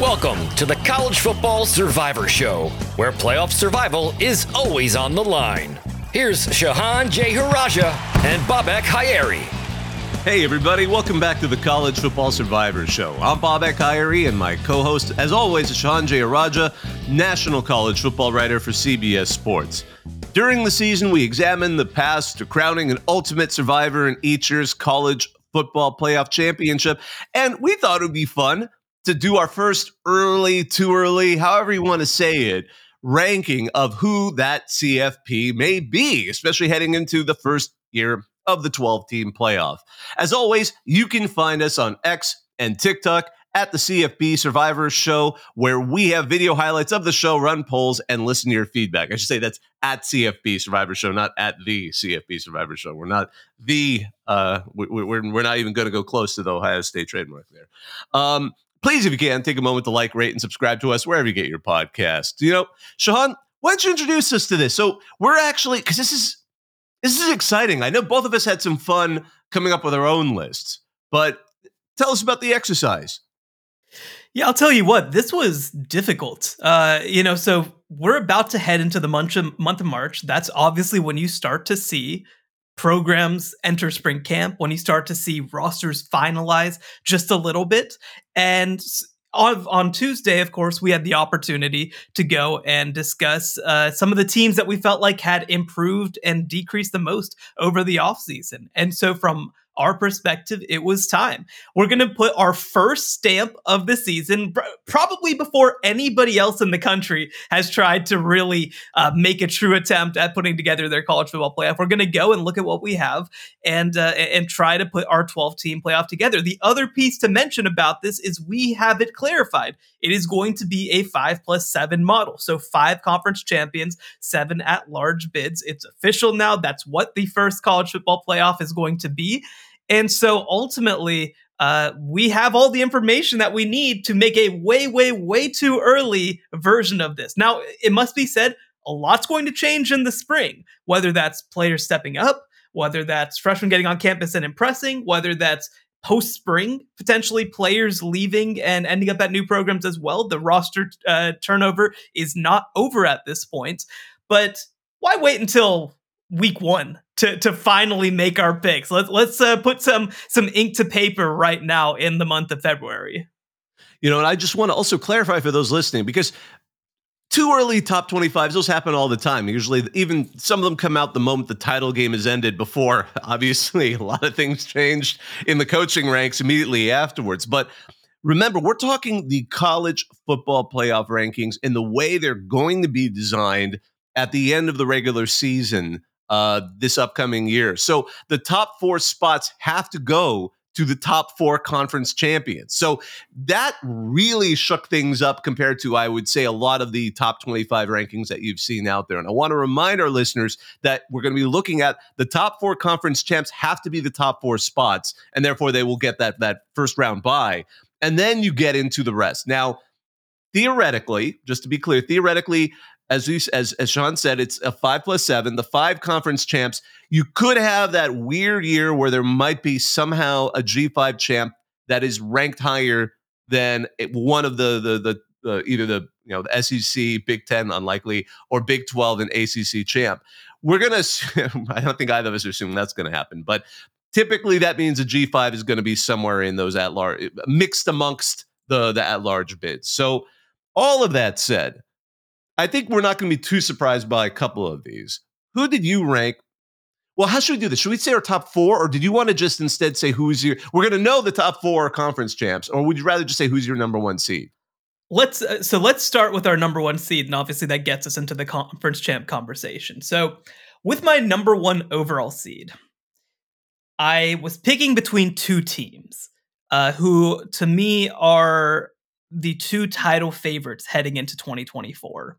Welcome to the College Football Survivor Show, where playoff survival is always on the line. Here's Shehan Jeyarajah and Bobak Ha'Eri. Hey, everybody, welcome back to the College Football Survivor Show. I'm Bobak Ha'Eri, and my co host, as always, is Shehan Jeyarajah, national college football writer for CBS Sports. During the season, we examine the past to crowning an ultimate survivor in each year's college football playoff championship, and we thought it would be fun to do our first early, too early, however you want to say it, ranking of who that CFP may be, especially heading into the first year of the 12 team playoff. As always, you can find us on X and TikTok at the CFP Survivor Show, where we have video highlights of the show, run polls, and listen to your feedback. I should say that's at CFP Survivor Show, not at the CFP Survivor Show. We're not the, uh, we're, we're not even going to go close to the Ohio State trademark there. Um, please, if you can, take a moment to like, rate, and subscribe to us wherever you get your podcast. You know, Shehan, why don't you introduce us to this? So we're actually because this is this is exciting. I know both of us had some fun coming up with our own lists, but tell us about the exercise. Yeah, I'll tell you what, this was difficult. Uh, you know, so we're about to head into the month of, month of March. That's obviously when you start to see programs enter spring camp, when you start to see rosters finalize just a little bit. And on, on Tuesday, of course, we had the opportunity to go and discuss uh, some of the teams that we felt like had improved and decreased the most over the offseason. And so, from our perspective, it was time. We're going to put our first stamp of the season, probably before anybody else in the country has tried to really uh, make a true attempt at putting together their college football playoff. We're going to go and look at what we have and uh, and try to put our 12 team playoff together. The other piece to mention about this is we have it clarified. It is going to be a five plus seven model. So five conference champions, seven at large bids. It's official now. That's what the first college football playoff is going to be. And so ultimately, uh, we have all the information that we need to make a way, way, way too early version of this. Now, it must be said, a lot's going to change in the spring, whether that's players stepping up, whether that's freshmen getting on campus and impressing, whether that's post spring, potentially players leaving and ending up at new programs as well. The roster uh, turnover is not over at this point. But why wait until week one to to finally make our picks. Let's let's uh, put some some ink to paper right now in the month of February. You know, and I just want to also clarify for those listening because too early top 25s those happen all the time usually even some of them come out the moment the title game is ended before obviously a lot of things changed in the coaching ranks immediately afterwards but remember we're talking the college football playoff rankings and the way they're going to be designed at the end of the regular season uh, this upcoming year. So the top four spots have to go to the top four conference champions. So that really shook things up compared to, I would say, a lot of the top 25 rankings that you've seen out there. And I want to remind our listeners that we're going to be looking at the top four conference champs have to be the top four spots, and therefore they will get that, that first round bye. And then you get into the rest. Now, theoretically, just to be clear, theoretically, as we, as as Shehan said, it's a five plus seven. The five conference champs. You could have that weird year where there might be somehow a G five champ that is ranked higher than one of the the the uh, either the you know the SEC, Big Ten, unlikely, or Big Twelve and ACC champ. We're gonna. Assume, I don't think either of us are assuming that's to happen, but typically that means a G five is to be somewhere in those at large, mixed amongst the the at large bids. So all of that said I think we're not going to be too surprised by a couple of these. Who did you rank? Well, how should we do this? Should we say our top four, or did you want to just instead say who's your? We're going to know the top four conference champs, or would you rather just say who's your number one seed? Let's uh, so let's start with our number one seed, and obviously that gets us into the conference champ conversation. So, with my number one overall seed, I was picking between two teams. uh, who to me are the two title favorites heading into 2024.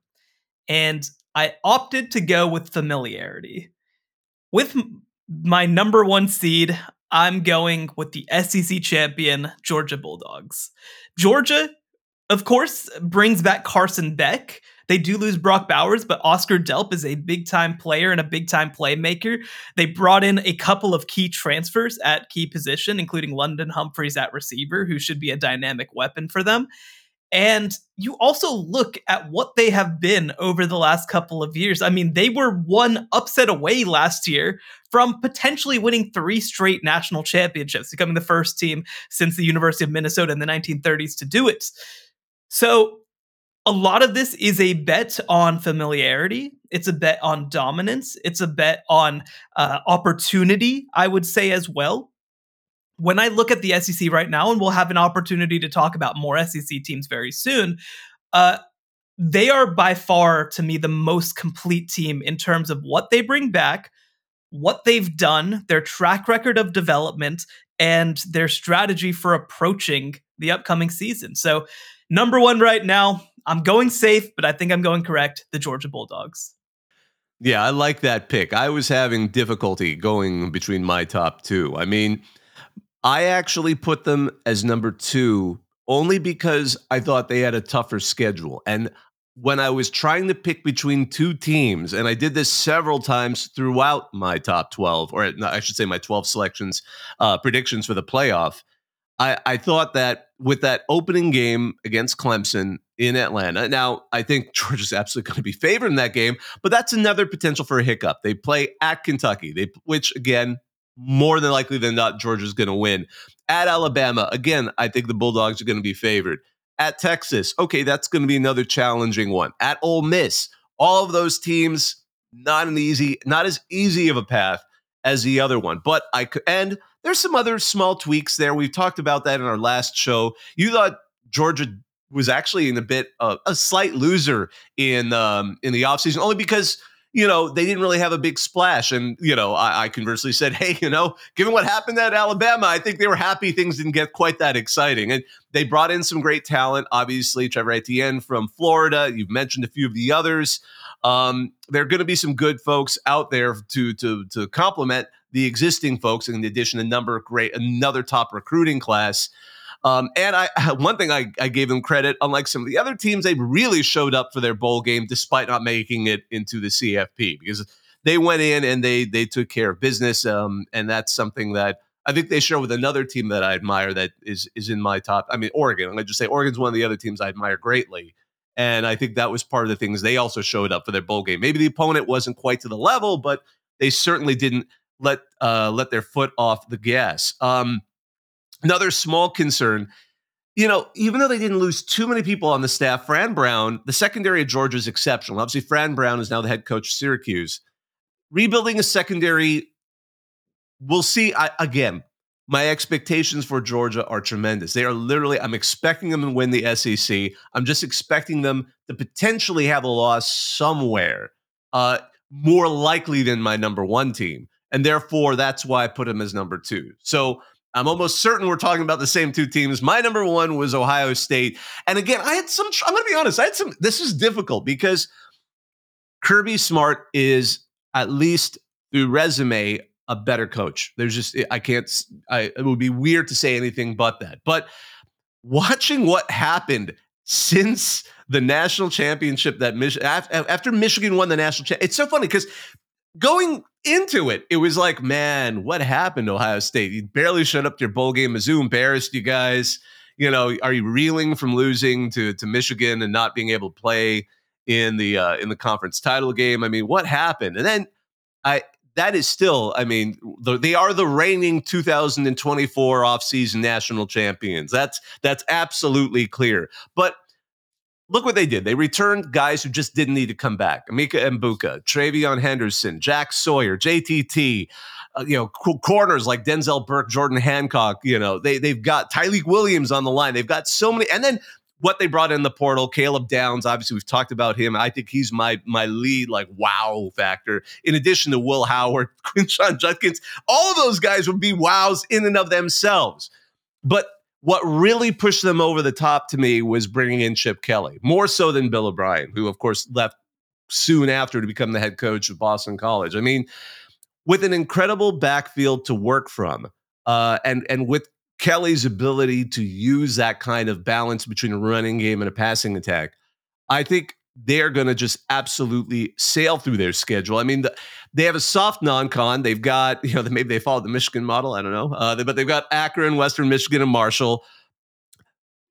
And I opted to go with familiarity. With my number one seed, I'm going with the SEC champion, Georgia Bulldogs. Georgia, of course, brings back Carson Beck. They do lose Brock Bowers, but Oscar Delp is a big time player and a big time playmaker. They brought in a couple of key transfers at key position, including London Humphreys at receiver, who should be a dynamic weapon for them. And you also look at what they have been over the last couple of years. I mean, they were one upset away last year from potentially winning three straight national championships, becoming the first team since the University of Minnesota in the 1930s to do it. So, a lot of this is a bet on familiarity. It's a bet on dominance. It's a bet on uh, opportunity, I would say, as well when I look at the SEC right now, and we'll have an opportunity to talk about more SEC teams very soon, uh, they are by far, to me, the most complete team in terms of what they bring back, what they've done, their track record of development, and their strategy for approaching the upcoming season. So, number one right now, I'm going safe, but I think I'm going correct the Georgia Bulldogs. Yeah, I like that pick. I was having difficulty going between my top two. I mean, I actually put them as number two only because I thought they had a tougher schedule. And when I was trying to pick between two teams, and I did this several times throughout my top 12, or I should say my 12 selections, uh, predictions for the playoff, I, I thought that with that opening game against Clemson in Atlanta, now I think Georgia's absolutely going to be favored in that game, but that's another potential for a hiccup. They play at Kentucky, they, which again, more than likely than not, Georgia's going to win. At Alabama, again, I think the Bulldogs are going to be favored. At Texas, okay, that's going to be another challenging one. At Ole Miss, all of those teams, not an easy, not as easy of a path as the other one. But I could, and there's some other small tweaks there. We've talked about that in our last show. You thought Georgia was actually in a bit uh, a slight loser in um, in the offseason, only because you know, they didn't really have a big splash. And, you know, I, I, conversely said, hey, you know, given what happened at Alabama, I think they were happy things didn't get quite that exciting. And they brought in some great talent, obviously, Trevor Etienne from Florida. You've mentioned a few of the others. Um, there are going to be some good folks out there to to to complement the existing folks, in addition, a number of great, another top recruiting class. Um, and I one thing I, I gave them credit, unlike some of the other teams, they really showed up for their bowl game despite not making it into the CFP because they went in and they they took care of business. Um, and that's something that I think they share with another team that I admire that is is in my top. I mean, Oregon. I'm gonna just say Oregon's one of the other teams I admire greatly. And I think that was part of the things they also showed up for their bowl game. Maybe the opponent wasn't quite to the level, but they certainly didn't let uh, let their foot off the gas. Um, Another small concern, you know, even though they didn't lose too many people on the staff, Fran Brown, the secondary of Georgia is exceptional. Obviously, Fran Brown is now the head coach of Syracuse. Rebuilding a secondary, we'll see. I, again, my expectations for Georgia are tremendous. They are literally, I'm expecting them to win the SEC. I'm just expecting them to potentially have a loss somewhere, uh, more likely than my number one team. And therefore, that's why I put them as number two. So I'm almost certain we're talking about the same two teams. My number one was Ohio State. And again, I had some, I'm going to be honest, I had some, this is difficult because Kirby Smart is at least through resume a better coach. There's just, I can't, I, it would be weird to say anything but that. But watching what happened since the national championship that Mich- after Michigan won the national championship, it's so funny because going into it, it was like, man, what happened to Ohio State? You barely showed up to your bowl game. Mizzou embarrassed you guys. You know, are you reeling from losing to to Michigan and not being able to play in the uh, in the conference title game? I mean, what happened? And then I that is still, I mean, the, they are the reigning 2024 offseason national champions. That's that's absolutely clear. But look what they did. They returned guys who just didn't need to come back. Emeka Egbuka, TreVeyon Henderson, Jack Sawyer, JTT, uh, you know, corners like Denzel Burke, Jordan Hancock, you know, they, they've got Tyleik Williams on the line. They've got so many. And then what they brought in the portal, Caleb Downs, obviously we've talked about him. I think he's my my lead, like wow factor. In addition to Will Howard, Quinshon Judkins, all of those guys would be wows in and of themselves. But what really pushed them over the top to me was bringing in Chip Kelly, more so than Bill O'Brien, who, of course, left soon after to become the head coach of Boston College. I mean, with an incredible backfield to work from, uh, and and with Kelly's ability to use that kind of balance between a running game and a passing attack, I think they're going to just absolutely sail through their schedule. I mean, the, they have a soft non-con. They've got, you know, maybe they followed the Michigan model. I don't know, uh, but they've got Akron, Western Michigan, and Marshall.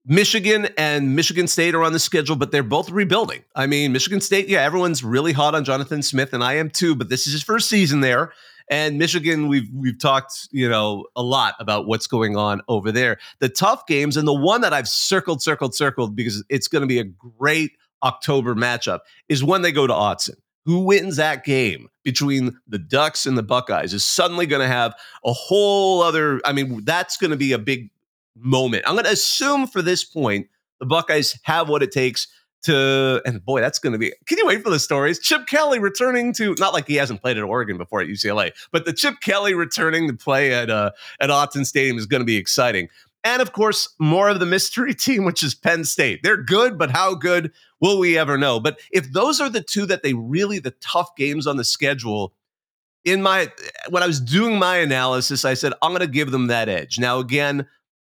Michigan and Michigan State are on the schedule, but they're both rebuilding. I mean, Michigan State, yeah, everyone's really hot on Jonathan Smith, and I am too. But this is his first season there, and Michigan, we've we've talked, you know, a lot about what's going on over there. The tough games, and the one that I've circled, circled, circled because it's going to be a great October matchup is when they go to Autzen. Who wins that game between the Ducks and the Buckeyes is suddenly going to have a whole other. I mean, that's going to be a big moment. I'm going to assume for this point, the Buckeyes have what it takes to, and boy, that's going to be. Can you wait for the stories? Chip Kelly returning to, not like he hasn't played at Oregon before at UCLA, but the Chip Kelly returning to play at uh, at Autzen Stadium is going to be exciting. And of course, more of the mystery team, which is Penn State. They're good, but how good will we ever know? But if those are the two that they really, the tough games on the schedule, in my, when I was doing my analysis, I said, I'm going to give them that edge. Now, again,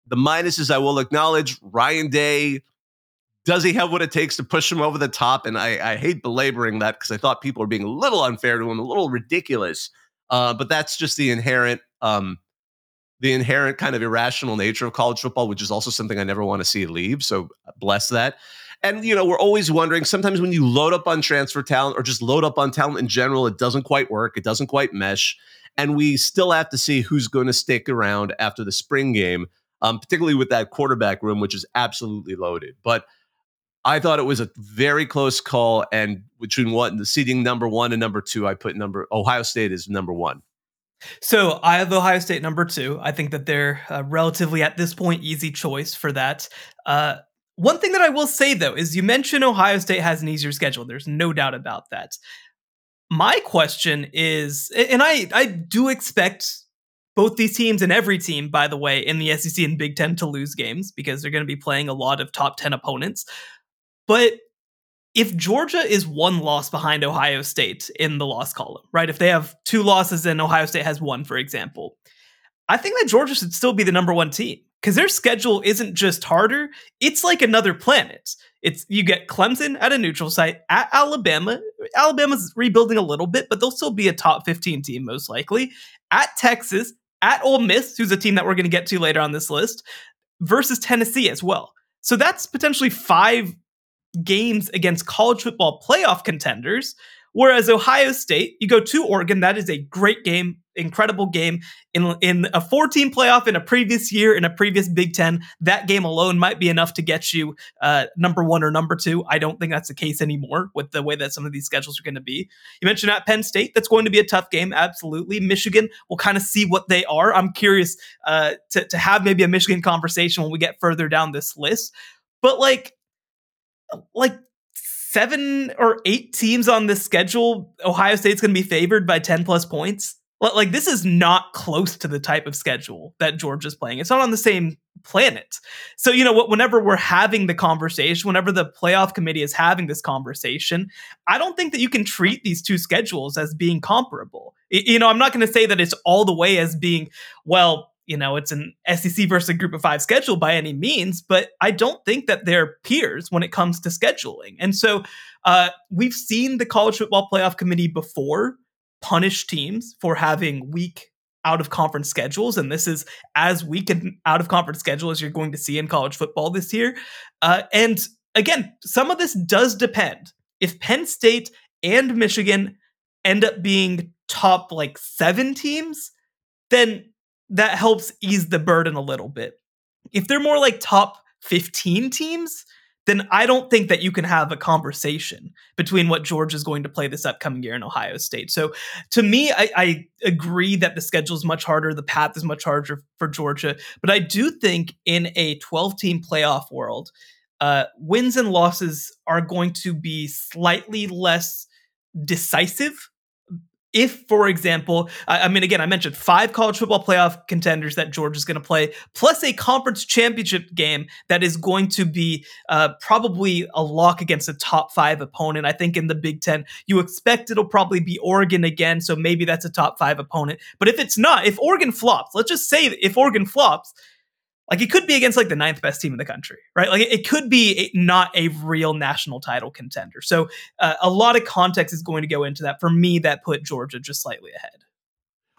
the minuses I will acknowledge Ryan Day, does he have what it takes to push him over the top? And I, I hate belaboring that because I thought people were being a little unfair to him, a little ridiculous. Uh, but that's just the inherent um, the inherent kind of irrational nature of college football, which is also something I never want to see leave. So bless that. And you know, we're always wondering. Sometimes when you load up on transfer talent or just load up on talent in general, it doesn't quite work. It doesn't quite mesh, and we still have to see who's going to stick around after the spring game, um, particularly with that quarterback room, which is absolutely loaded. But I thought it was a very close call, and between what the seating number one and number two, I put number Ohio State is number one. So I have Ohio State number two. I think that they're uh, relatively at this point easy choice for that. Uh, one thing that I will say though is you mentioned Ohio State has an easier schedule. There's no doubt about that. My question is, and I I do expect both these teams and every team, by the way, in the SEC and Big Ten to lose games because they're going to be playing a lot of top ten opponents. But if Georgia is one loss behind Ohio State in the loss column, right? If they have two losses and Ohio State has one, for example, I think that Georgia should still be the number one team because their schedule isn't just harder; it's like another planet. It's you get Clemson at a neutral site at Alabama. Alabama's rebuilding a little bit, but they'll still be a top 15 team most likely. At Texas, at Ole Miss, who's a team that we're going to get to later on this list, versus Tennessee as well. So that's potentially five games against college football playoff contenders. Whereas Ohio State, you go to Oregon, that is a great game, incredible game. In, in a 14 playoff in a previous year, in a previous Big Ten, that game alone might be enough to get you uh, number one or number two. I don't think that's the case anymore with the way that some of these schedules are going to be. You mentioned at Penn State, that's going to be a tough game, absolutely. Michigan, we'll kind of see what they are. I'm curious uh, to, to have maybe a Michigan conversation when we get further down this list. But like, like seven or eight teams on this schedule, Ohio State's going to be favored by 10 plus points. Like, this is not close to the type of schedule that Georgia's playing. It's not on the same planet. So, you know, whenever we're having the conversation, whenever the playoff committee is having this conversation, I don't think that you can treat these two schedules as being comparable. You know, I'm not going to say that it's all the way as being, well, you know, it's an SEC versus a group of five schedule by any means, but I don't think that they're peers when it comes to scheduling. And so uh, we've seen the college football playoff committee before punish teams for having weak out of conference schedules. And this is as weak an out of conference schedule as you're going to see in college football this year. Uh, and again, some of this does depend. If Penn State and Michigan end up being top like seven teams, then that helps ease the burden a little bit. If they're more like top 15 teams, then I don't think that you can have a conversation between what Georgia is going to play this upcoming year in Ohio State. So to me, I, I, agree that the schedule is much harder, the path is much harder for Georgia. But I do think in a 12 team playoff world, uh, wins and losses are going to be slightly less decisive if, for example, I, mean, again, I mentioned five college football playoff contenders that Georgia is going to play, plus a conference championship game that is going to be uh, probably a lock against a top five opponent. I think in the Big Ten, you expect it'll probably be Oregon again, so maybe that's a top five opponent. But if it's not, if Oregon flops, let's just say if Oregon flops, like it could be against like the ninth best team in the country, right? Like it could be not a real national title contender. So uh, a lot of context is going to go into that. For me, that put Georgia just slightly ahead.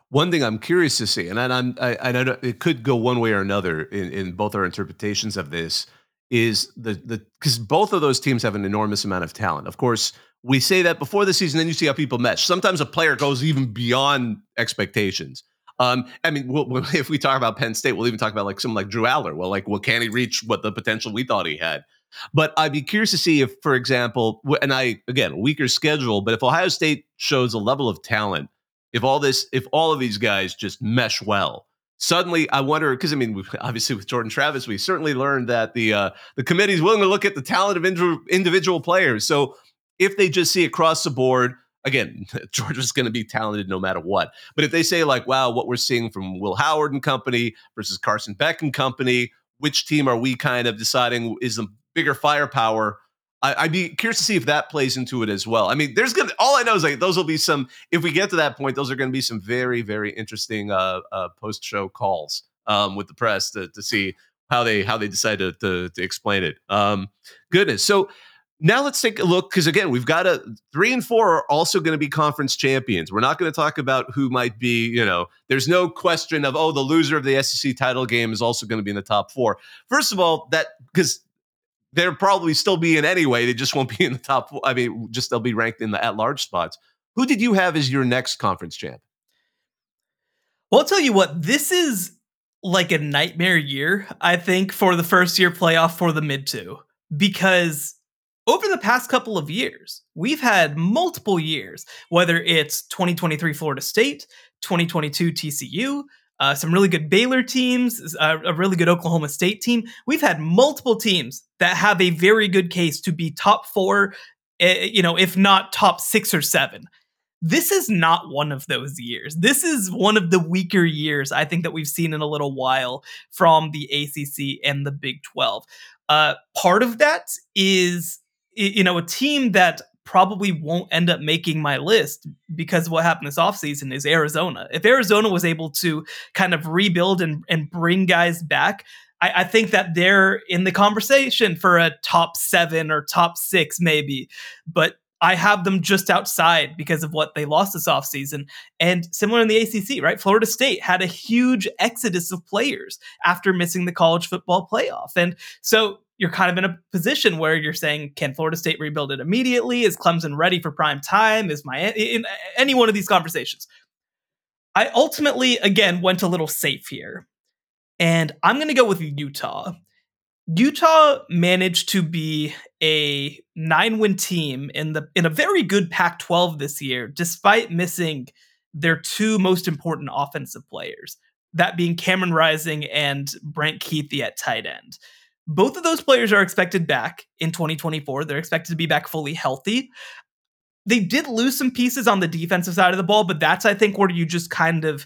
One thing I'm curious to see, and I'm, I, I know it could go one way or another in, in both our interpretations of this, is the the because both of those teams have an enormous amount of talent. Of course, we say that before the season, then you see how people mesh. Sometimes a player goes even beyond expectations. Um, I mean, we'll, we'll, if we talk about Penn State, we'll even talk about like someone like Drew Allar. Well, like, well, can he reach what the potential we thought he had? But I'd be curious to see if, for example, and I again weaker schedule, but if Ohio State shows a level of talent, if all this, if all of these guys just mesh well, suddenly I wonder because I mean, obviously with Jordan Travis, we certainly learned that the uh, the committee is willing to look at the talent of individual players. So if they just see across the board again, Georgia's going to be talented no matter what. But if they say like, wow, what we're seeing from Will Howard and company versus Carson Beck and company, which team are we kind of deciding is the bigger firepower? I, would be curious to see if that plays into it as well. I mean, there's gonna. All I know is like those will be some. If we get to that point, those are going to be some very, very interesting uh, uh, post-show calls um, with the press to, to see how they how they decide to to, to explain it. Um, goodness. So now let's take a look because again, we've got a three and four are also going to be conference champions. We're not going to talk about who might be, you know, there's no question of, oh, the loser of the SEC title game is also going to be in the top four. First of all, that because they'll probably still be in anyway, they just won't be in the top four. I mean, just they'll be ranked in the at large spots. Who did you have as your next conference champ? Well, I'll tell you what, this is like a nightmare year, I think, for the first year playoff for the mid two, because over the past couple of years, we've had multiple years, whether it's 2023 Florida State, 2022 TCU, uh, some really good Baylor teams, uh, a really good Oklahoma State team. We've had multiple teams that have a very good case to be top four, uh, you know, if not top six or seven. This is not one of those years. This is one of the weaker years I think that we've seen in a little while from the ACC and the Big 12. Uh, part of that is you know, a team that probably won't end up making my list because of what happened this offseason is Arizona. If Arizona was able to kind of rebuild and, and bring guys back, I, I think that they're in the conversation for a top seven or top six, maybe. But I have them just outside because of what they lost this offseason. And similar in the ACC, right? Florida State had a huge exodus of players after missing the college football playoff. And so you're kind of in a position where you're saying, can Florida State rebuild it immediately? Is Clemson ready for prime time? Is my in any one of these conversations? I ultimately again went a little safe here, and I'm going to go with Utah. Utah managed to be a nine-win team in the in a very good Pac-12 this year, despite missing their two most important offensive players, that being Cameron Rising and Brant Kuithe at tight end. Both of those players are expected back in 2024. They're expected to be back fully healthy. They did lose some pieces on the defensive side of the ball, but that's I think where you just kind of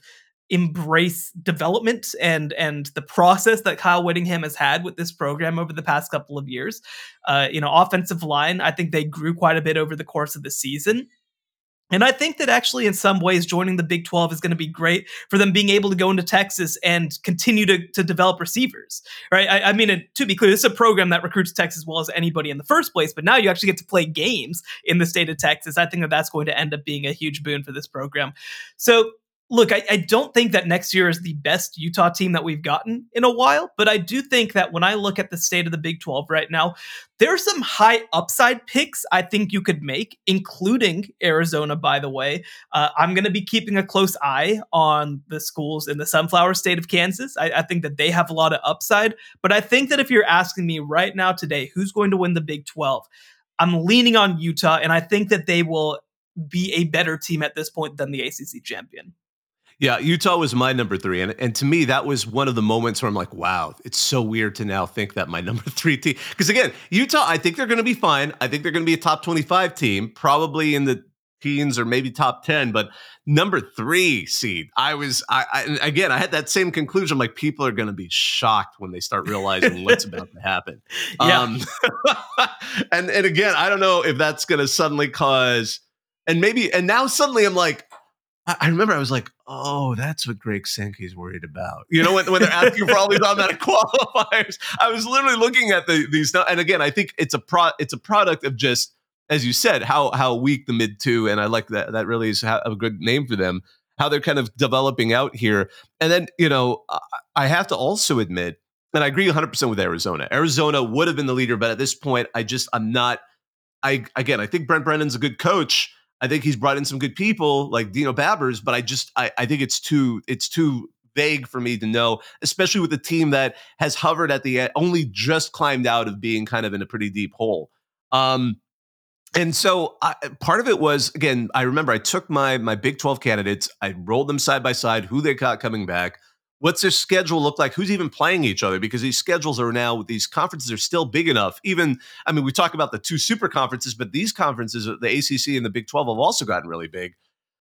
embrace development and and the process that Kyle Whittingham has had with this program over the past couple of years. Uh, you know, offensive line, I think they grew quite a bit over the course of the season. And I think that actually, in some ways, joining the Big 12 is going to be great for them being able to go into Texas and continue to, to develop receivers, right? I, I mean, to be clear, this is a program that recruits Texas as well as anybody in the first place, but now you actually get to play games in the state of Texas. I think that that's going to end up being a huge boon for this program. So look, I, I, don't think that next year is the best Utah team that we've gotten in a while, but I do think that when I look at the state of the Big 12 right now, there are some high upside picks I think you could make, including Arizona, by the way. Uh, I'm going to be keeping a close eye on the schools in the sunflower state of Kansas. I, I think that they have a lot of upside, but I think that if you're asking me right now today, who's going to win the Big 12? I'm leaning on Utah, and I think that they will be a better team at this point than the ACC champion. Yeah, Utah was my number three. And, and to me, that was one of the moments where I'm like, wow, it's so weird to now think that my number three team. Because again, Utah, I think they're going to be fine. I think they're going to be a top 25 team, probably in the teens or maybe top 10 but number three seed i was i, I again i had that same conclusion like people are going to be shocked when they start realizing what's about to happen Yeah. um and and again i don't know if that's going to suddenly cause and maybe and now suddenly i'm like I remember I was like, "Oh, that's what Greg Sankey's worried about." You know, when, when they're asking for all these automatic qualifiers, I was literally looking at the, these. And again, I think it's a pro, it's a product of just, as you said, how how weak the mid two, and I like that. That really is a good name for them. How they're kind of developing out here, and then you know, I, I have to also admit, and I agree 100 percent with Arizona. Arizona would have been the leader, but at this point, I just I'm not. I again, I think Brent Brennan's a good coach. I think he's brought in some good people like Dino Babers, but I just I, I think it's too it's too vague for me to know, especially with a team that has hovered at the end, only just climbed out of being kind of in a pretty deep hole. Um, and so I, part of it was again, I remember I took my my Big Twelve candidates, I rolled them side by side, who they got coming back. What's their schedule look like? Who's even playing each other? Because these schedules are now, these conferences are still big enough. Even, I mean, we talk about the two super conferences, but these conferences, the ACC and the Big 12, have also gotten really big.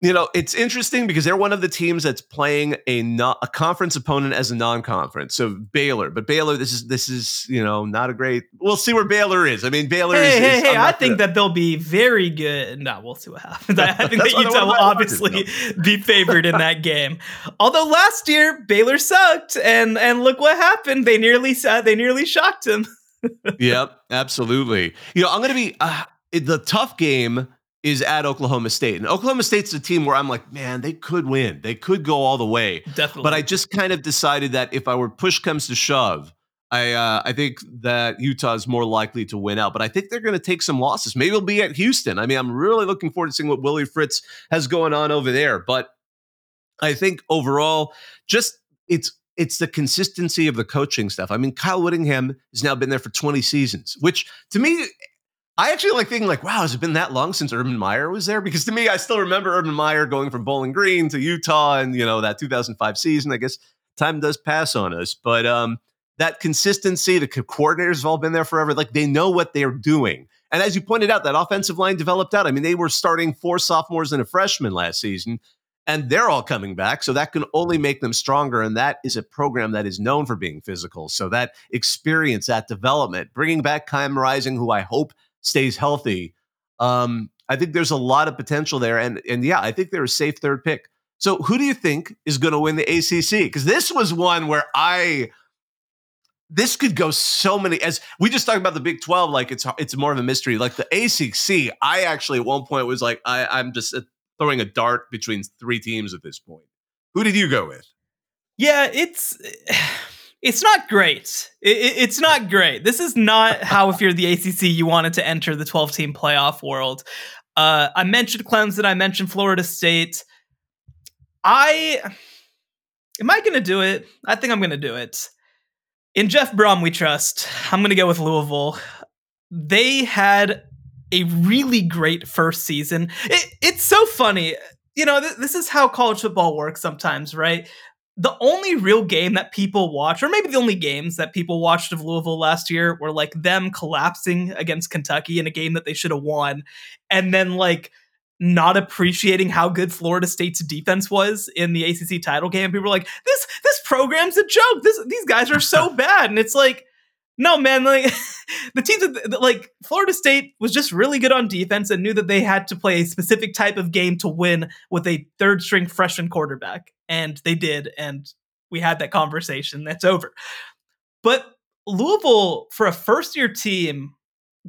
You know, it's interesting because they're one of the teams that's playing a no, a conference opponent as a non-conference. So Baylor, but Baylor, this is this is you know not a great. We'll see where Baylor is. I mean, Baylor. Hey, is, hey, is- hey! I think gonna- that they'll be very good. No, we'll see what happens. I I think that Utah will wanted- I wanted to obviously be favored in that game. Although last year Baylor sucked, and and look what happened. They nearly said they nearly shocked him. yep, absolutely. You know, I'm going to be uh, the tough game is at Oklahoma State, and Oklahoma State's a team where I'm like, man, they could win, they could go all the way. Definitely. But I just kind of decided that if I were push comes to shove, I uh, I think that Utah is more likely to win out. But I think they're going to take some losses. Maybe it'll be at Houston. I mean, I'm really looking forward to seeing what Willie Fritz has going on over there. But I think overall, just it's it's the consistency of the coaching stuff. I mean, Kyle Whittingham has now been there for 20 seasons, which to me, I actually like thinking like, wow, has it been that long since Urban Meyer was there? Because to me, I still remember Urban Meyer going from Bowling Green to Utah and you know that 2005 season. I guess time does pass on us, but um, that consistency, the coordinators have all been there forever. Like they know what they're doing. And as you pointed out, that offensive line developed out. I mean, they were starting four sophomores and a freshman last season, and they're all coming back. So that can only make them stronger. And that is a program that is known for being physical. So that experience, that development, bringing back Cam Rising, who I hope stays healthy. Um, I think there's a lot of potential there. And and yeah, I think they're a safe third pick. So who do you think is going to win the ACC? Because this was one where I this could go so many as we just talked about the Big 12 like it's it's more of a mystery like the ACC I actually at one point was like I I'm just uh, throwing a dart between three teams at this point who did you go with Yeah, it's it's not great. It, it- it's not great. This is not how if you're the ACC you wanted to enter the 12 team playoff world. Uh, I mentioned Clemson. I mentioned Florida State. I am I going to do it? I think I'm going to do it. In Jeff Brohm, we trust. I'm going to go with Louisville. They had a really great first season. It, it's so funny. You know, th- this is how college football works sometimes, right? The only real game that people watch, or maybe the only games that people watched of Louisville last year, were like them collapsing against Kentucky in a game that they should have won, and then like not appreciating how good Florida State's defense was in the ACC title game. People were like, "This this program's a joke. This these guys are so bad," and it's like. No man, like the teams like Florida State was just really good on defense and knew that they had to play a specific type of game to win with a third string freshman quarterback. And they did, and we had that conversation. That's over. But Louisville, for a first year team,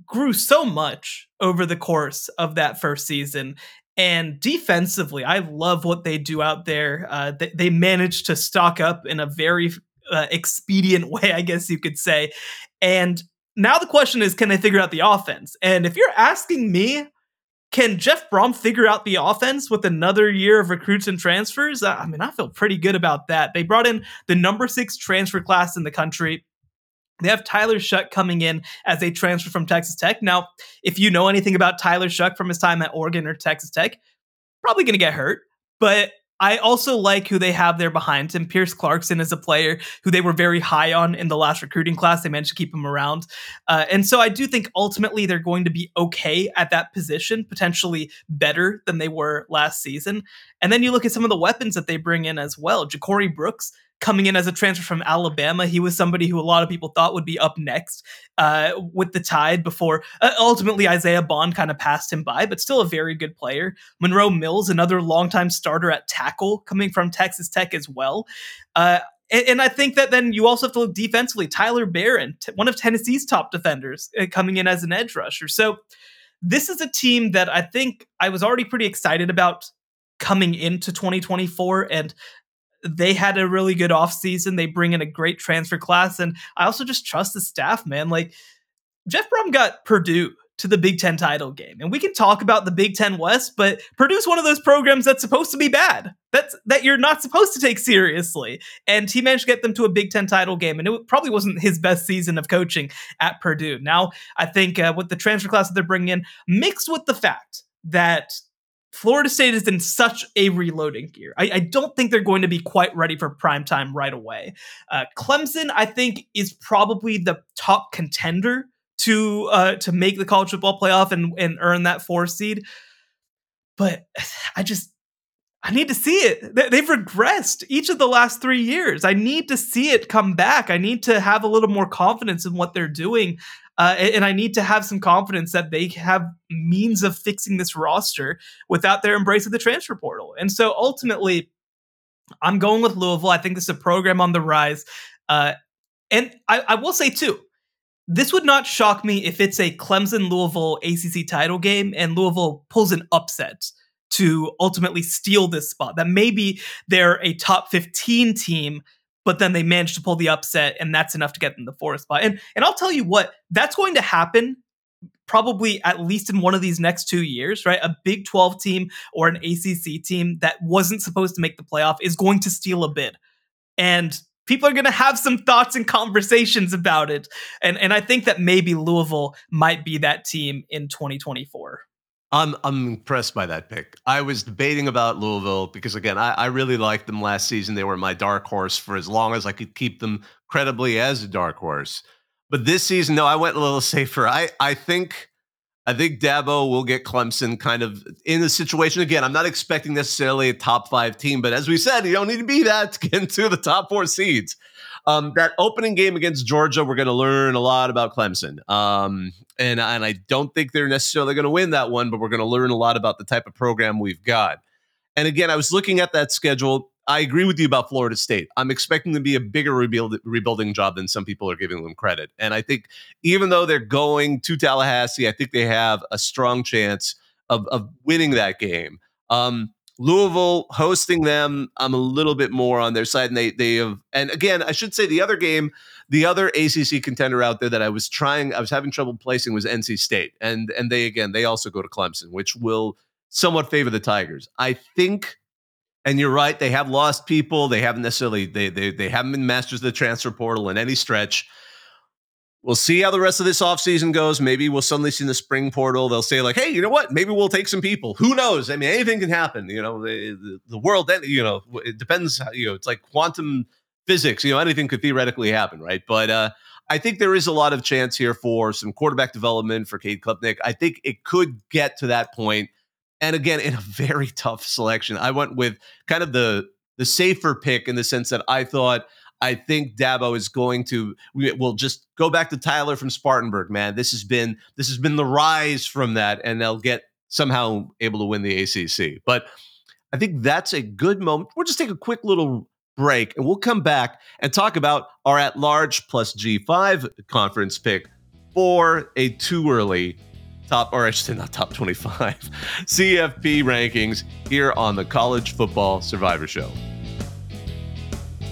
grew so much over the course of that first season. And defensively, I love what they do out there. Uh, they, they managed to stock up in a very uh, expedient way, I guess you could say. And now the question is, can they figure out the offense? And if you're asking me, can Jeff Brohm figure out the offense with another year of recruits and transfers? I mean, I feel pretty good about that. They brought in the number six transfer class in the country. They have Tyler Shough coming in as a transfer from Texas Tech. Now, if you know anything about Tyler Shough from his time at Oregon or Texas Tech, probably going to get hurt. But I also like who they have there behind him. Pierce Clarkson is a player who they were very high on in the last recruiting class. They managed to keep him around. Uh, and so I do think ultimately they're going to be okay at that position, potentially better than they were last season. And then you look at some of the weapons that they bring in as well. Ja'Corey Brooks coming in as a transfer from Alabama. He was somebody who a lot of people thought would be up next uh, with the Tide before uh, ultimately Isaiah Bond kind of passed him by, but still a very good player. Monroe Mills, another longtime starter at tackle coming from Texas Tech as well. Uh, and, I think that then you also have to look defensively. Tyler Baron, t- one of Tennessee's top defenders, uh, coming in as an edge rusher. So this is a team that I think I was already pretty excited about coming into 2024 and they had a really good offseason. They bring in a great transfer class. And I also just trust the staff, man. Like Jeff Brohm got Purdue to the Big Ten title game. And we can talk about the Big Ten West, but Purdue's one of those programs that's supposed to be bad. That's that you're not supposed to take seriously. And he managed to get them to a Big Ten title game. And it probably wasn't his best season of coaching at Purdue. Now, I think uh, with the transfer class that they're bringing in, mixed with the fact that Florida State is in such a reloading gear. I, I, don't think they're going to be quite ready for prime time right away. Uh, Clemson, I think, is probably the top contender to uh, to make the college football playoff and, and earn that four seed. But I just I need to see it. They've regressed each of the last three years. I need to see it come back. I need to have a little more confidence in what they're doing. Uh, and I need to have some confidence that they have means of fixing this roster without their embrace of the transfer portal. And so ultimately, I'm going with Louisville. I think this is a program on the rise. Uh, and I, I will say, too, this would not shock me if it's a Clemson Louisville ACC title game and Louisville pulls an upset to ultimately steal this spot. That maybe they're a top 15 team but then they managed to pull the upset, and that's enough to get them the fourth spot. And and I'll tell you what, that's going to happen probably at least in one of these next two years, right? A Big 12 team or an ACC team that wasn't supposed to make the playoff is going to steal a bid. And people are going to have some thoughts and conversations about it. And, and I think that maybe Louisville might be that team in 2024. I'm I'm impressed by that pick. I was debating about Louisville because again, I, I really liked them last season. They were my dark horse for as long as I could keep them credibly as a dark horse. But this season, no, I went a little safer. I I think I think Dabo will get Clemson kind of in the situation again. I'm not expecting necessarily a top five team, but as we said, you don't need to be that to get into the top four seeds. Um, that opening game against Georgia, we're going to learn a lot about Clemson. Um, and, and I don't think they're necessarily going to win that one, but we're going to learn a lot about the type of program we've got. And again, I was looking at that schedule. I agree with you about Florida State. I'm expecting to be a bigger rebuild, rebuilding job than some people are giving them credit. And I think even though they're going to Tallahassee, I think they have a strong chance of, of winning that game. Um, Louisville hosting them, I'm a little bit more on their side. And they they have and again, I should say the other game, the other ACC contender out there that I was trying, I was having trouble placing was NC State. And and they again, they also go to Clemson, which will somewhat favor the Tigers. I think and you're right, they have lost people. They haven't necessarily they they they haven't been masters of the transfer portal in any stretch. We'll see how the rest of this offseason goes. Maybe we'll suddenly see in the spring portal. They'll say, like, hey, you know what? Maybe we'll take some people. Who knows? I mean, anything can happen. You know, the, the, world, you know, it depends. How, you know, it's like quantum physics. You know, anything could theoretically happen, right? But uh, I think there is a lot of chance here for some quarterback development for Cade Klubnik. I think it could get to that point. And again, in a very tough selection, I went with kind of the the safer pick in the sense that I thought – I think Dabo is going to we will just go back to Tyler from Spartanburg, man. This has been this has been the rise from that, and they'll get somehow able to win the ACC. But I think that's a good moment. We'll just take a quick little break, and we'll come back and talk about our at large plus G5 conference pick for a too early top, or I should say not top 25 CFP rankings here on the College Football Survivor Show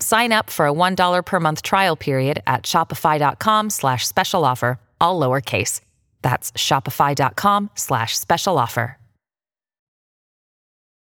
Sign up for a $1 per month trial period at shopify.com slash special offer, all lowercase. That's shopify.com slash special offer.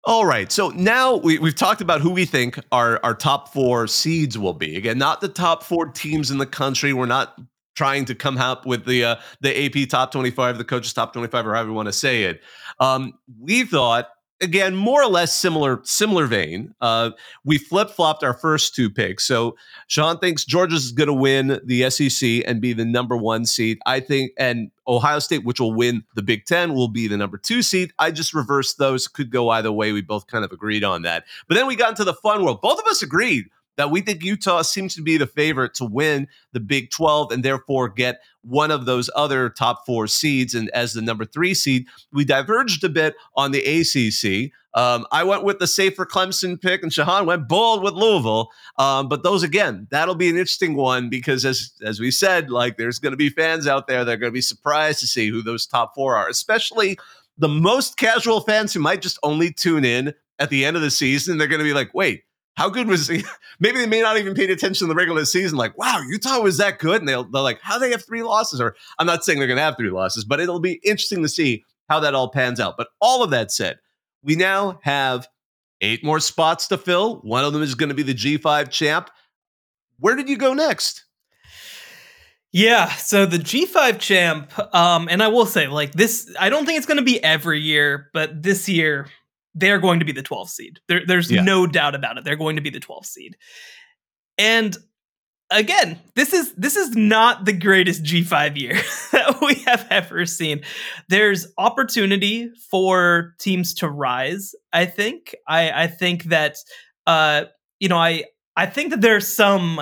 All right. So now we, we've talked about who we think our, our top four seeds will be. Again, not the top four teams in the country. We're not trying to come up with the uh, the AP top 25, the coaches top 25, or however you want to say it. Um, we thought again, more or less similar similar vein. Uh, we flip flopped our first two picks. So Shehan thinks Georgia's going to win the SEC and be the number one seed. I think, and Ohio State, which will win the Big Ten, will be the number two seed. I just reversed those. Could go either way. We both kind of agreed on that. But then we got into the fun world. Both of us agreed that we think Utah seems to be the favorite to win the Big 12 and therefore get one of those other top four seeds. And as the number three seed, we diverged a bit on the ACC. Um, I went with the safer Clemson pick, and Shehan went bold with Louisville. Um, but those again, that'll be an interesting one because as as we said, like there's going to be fans out there that are going to be surprised to see who those top four are, especially the most casual fans who might just only tune in at the end of the season. They're going to be like, wait how good was he? Maybe they may not even paid attention in the regular season. Like, wow, Utah was that good. And they'll, they're like, how they have three losses? Or I'm not saying they're going to have three losses, but it'll be interesting to see how that all pans out. But all of that said, we now have eight more spots to fill. One of them is going to be the G5 champ. Where did you go next? Yeah, so the G5 champ, um, and I will say, like this, I don't think it's going to be every year, but this year they're going to be the 12th seed. There, there's yeah. no doubt about it. They're going to be the 12th seed. And again, this is this is not the greatest G5 year that we have ever seen. There's opportunity for teams to rise. I think. I I think that uh you know I I think that there's some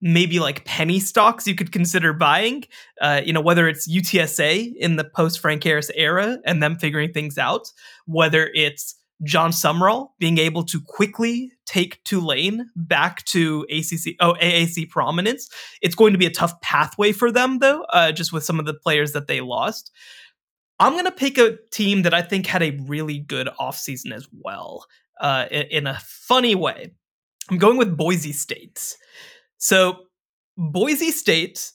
maybe like penny stocks you could consider buying. Uh, you know, whether it's UTSA in the post Frank Harris era and them figuring things out, whether it's Jon Sumrall being able to quickly take Tulane back to ACC, oh AAC prominence. It's going to be a tough pathway for them though, uh, just with some of the players that they lost. I'm going to pick a team that I think had a really good offseason as well, uh, in, in a funny way. I'm going with Boise State. So Boise State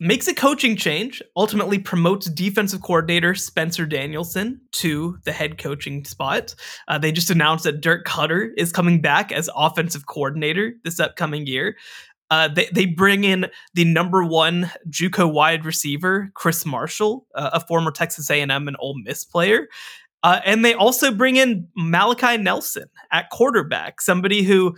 makes a coaching change, ultimately promotes defensive coordinator Spencer Danielson to the head coaching spot. Uh, they just announced that Dirk Koetter is coming back as offensive coordinator this upcoming year. Uh, they, they bring in the number one JUCO wide receiver, Chris Marshall, uh, a former Texas A&M and Ole Miss player. Uh, and they also bring in Malachi Nelson at quarterback, somebody who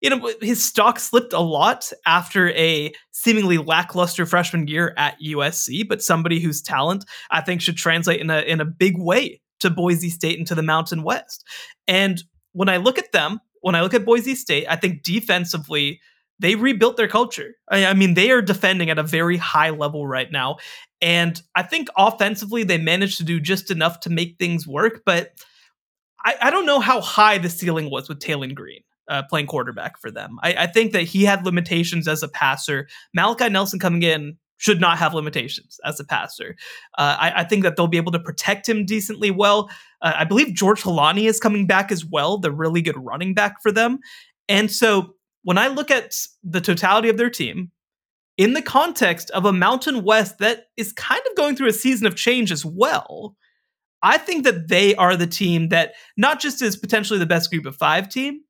you know, his stock slipped a lot after a seemingly lackluster freshman year at USC, but somebody whose talent I think should translate in a in a big way to Boise State and to the Mountain West. And when I look at them, when I look at Boise State, I think defensively they rebuilt their culture. I, I mean, they are defending at a very high level right now, and I think offensively they managed to do just enough to make things work, but. I, I don't know how high the ceiling was with Taylen Green uh, playing quarterback for them. I, I, think that he had limitations as a passer. Malachi Nelson coming in should not have limitations as a passer. Uh, I, I, think that they'll be able to protect him decently well. Uh, I believe George Holani is coming back as well, the really good running back for them. And so when I look at the totality of their team, in the context of a Mountain West that is kind of going through a season of change as well, I think that they are the team that not just is potentially the best group of five team,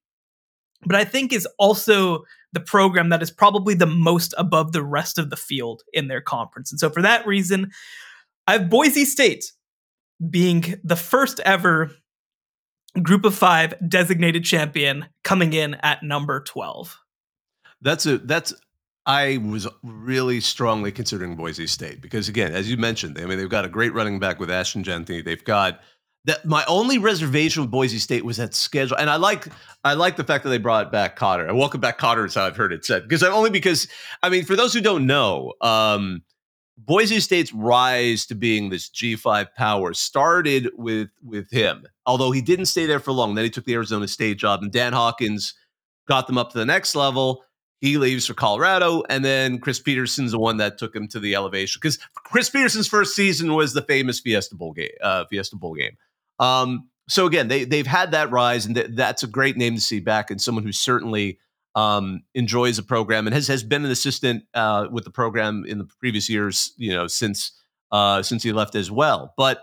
but I think is also the program that is probably the most above the rest of the field in their conference. And so for that reason, I have Boise State being the first ever group of five designated champion coming in at number 12. That's a that's I was really strongly considering Boise State because again, as you mentioned, I mean they've got a great running back with Ashton Jeanty. They've got that my only reservation with Boise State was that schedule. And I like I like the fact that they brought back Koetter. Welcome back Koetter is how I've heard it said. Because only because I mean, for those who don't know, um, Boise State's rise to being this G5 power started with with him. Although he didn't stay there for long. Then he took the Arizona State job, and Dan Hawkins got them up to the next level. He leaves for Colorado, and then Chris Petersen's the one that took him to the elevation. Because Chris Petersen's first season was the famous Fiesta Bowl game. Uh, Fiesta Bowl game. Um, so again, they they've had that rise, and th- that's a great name to see back, and someone who certainly um, enjoys the program and has has been an assistant uh, with the program in the previous years, you know, since uh, since he left as well. But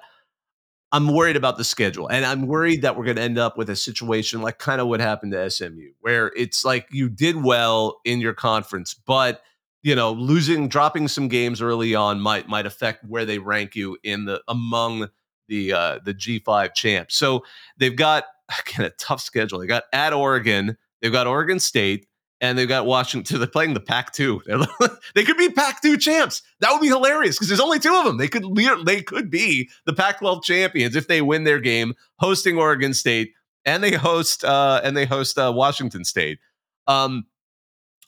I'm worried about the schedule, and I'm worried that we're going to end up with a situation like kind of what happened to SMU, where it's like you did well in your conference, but you know, losing, dropping some games early on might might affect where they rank you in the among the uh, the G5 champs. So they've got again a tough schedule. They got at Oregon They've got Oregon State and they've got Washington. They're playing the Pac-2. they could be Pac-2 champs. That would be hilarious because there's only two of them. They could they could be the Pac-12 champions if they win their game, hosting Oregon State and they host uh, and they host uh, Washington State. Um,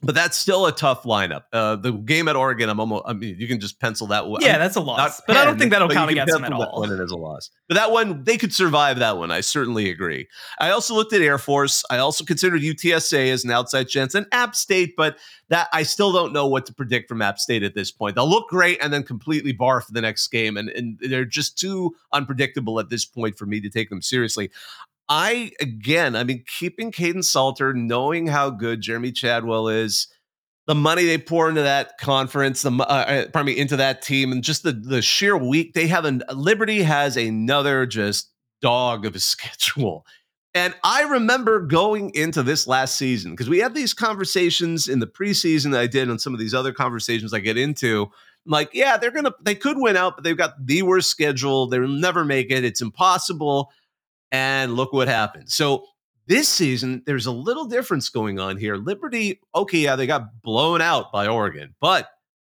but that's still a tough lineup. Uh, the game at Oregon, I'm almost. I mean, you can just pencil that. one. Yeah, that's a loss. But 10, I don't think that'll count against them at all. That One as a loss. But that one, they could survive that one. I certainly agree. I also looked at Air Force. I also considered UTSA as an outside chance and App State, but that I still don't know what to predict from App State at this point. They'll look great and then completely bar for the next game, and and they're just too unpredictable at this point for me to take them seriously. I again, I mean, keeping Kaidon Salter, knowing how good Jamey Chadwell is the money they pour into that conference, the uh, uh, pardon me, into that team, and just the the sheer week they have. An Liberty has another just dog of a schedule. And I remember going into this last season because we had these conversations in the preseason that I did, and some of these other conversations I get into. like, yeah, they're gonna, they could win out, but they've got the worst schedule. They'll never make it. It's impossible. And look what happened. So this season, there's a little difference going on here. Liberty, okay, yeah, they got blown out by Oregon, but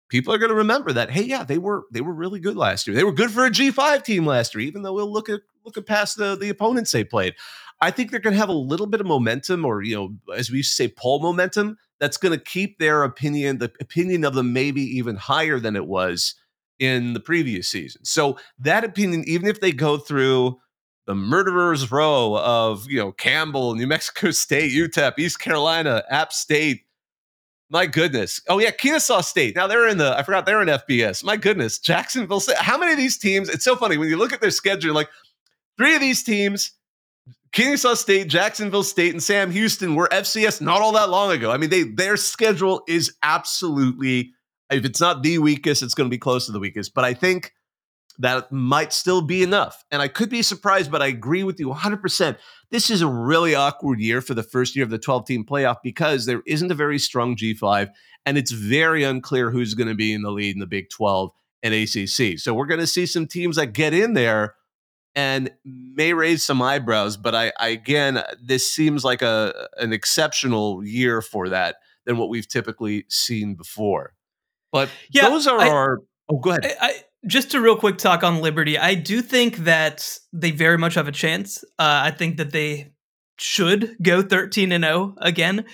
people are going to remember that. Hey, yeah, they were they were really good last year. They were good for a G5 team last year, even though we'll look at look at past the the opponents they played. I think they're going to have a little bit of momentum, or you know, as we say, pull momentum. That's going to keep their opinion, the opinion of them, maybe even higher than it was in the previous season. So that opinion, even if they go through the murderers row of you know Campbell, New Mexico State, UTEP, East Carolina, App State. My goodness. Oh yeah, Kennesaw State. Now they're in the. I forgot they're in FBS. My goodness, Jacksonville State. How many of these teams? It's so funny when you look at their schedule. Like three of these teams, Kennesaw State, Jacksonville State, and Sam Houston were FCS not all that long ago. I mean, they their schedule is absolutely. If it's not the weakest, it's going to be close to the weakest. But I think that might still be enough. And I could be surprised, but I agree with you 100%. This is a really awkward year for the first year of the 12 team playoff because there isn't a very strong G5, and it's very unclear who's going to be in the lead in the Big 12 and ACC. So we're going to see some teams that get in there and may raise some eyebrows, but I, I again, this seems like a an exceptional year for that than what we've typically seen before. But yeah, those are I, our. Oh, go ahead. I, just a real quick talk on Liberty. I do think that they very much have a chance. Uh, I think that they should go 13 and 0 again.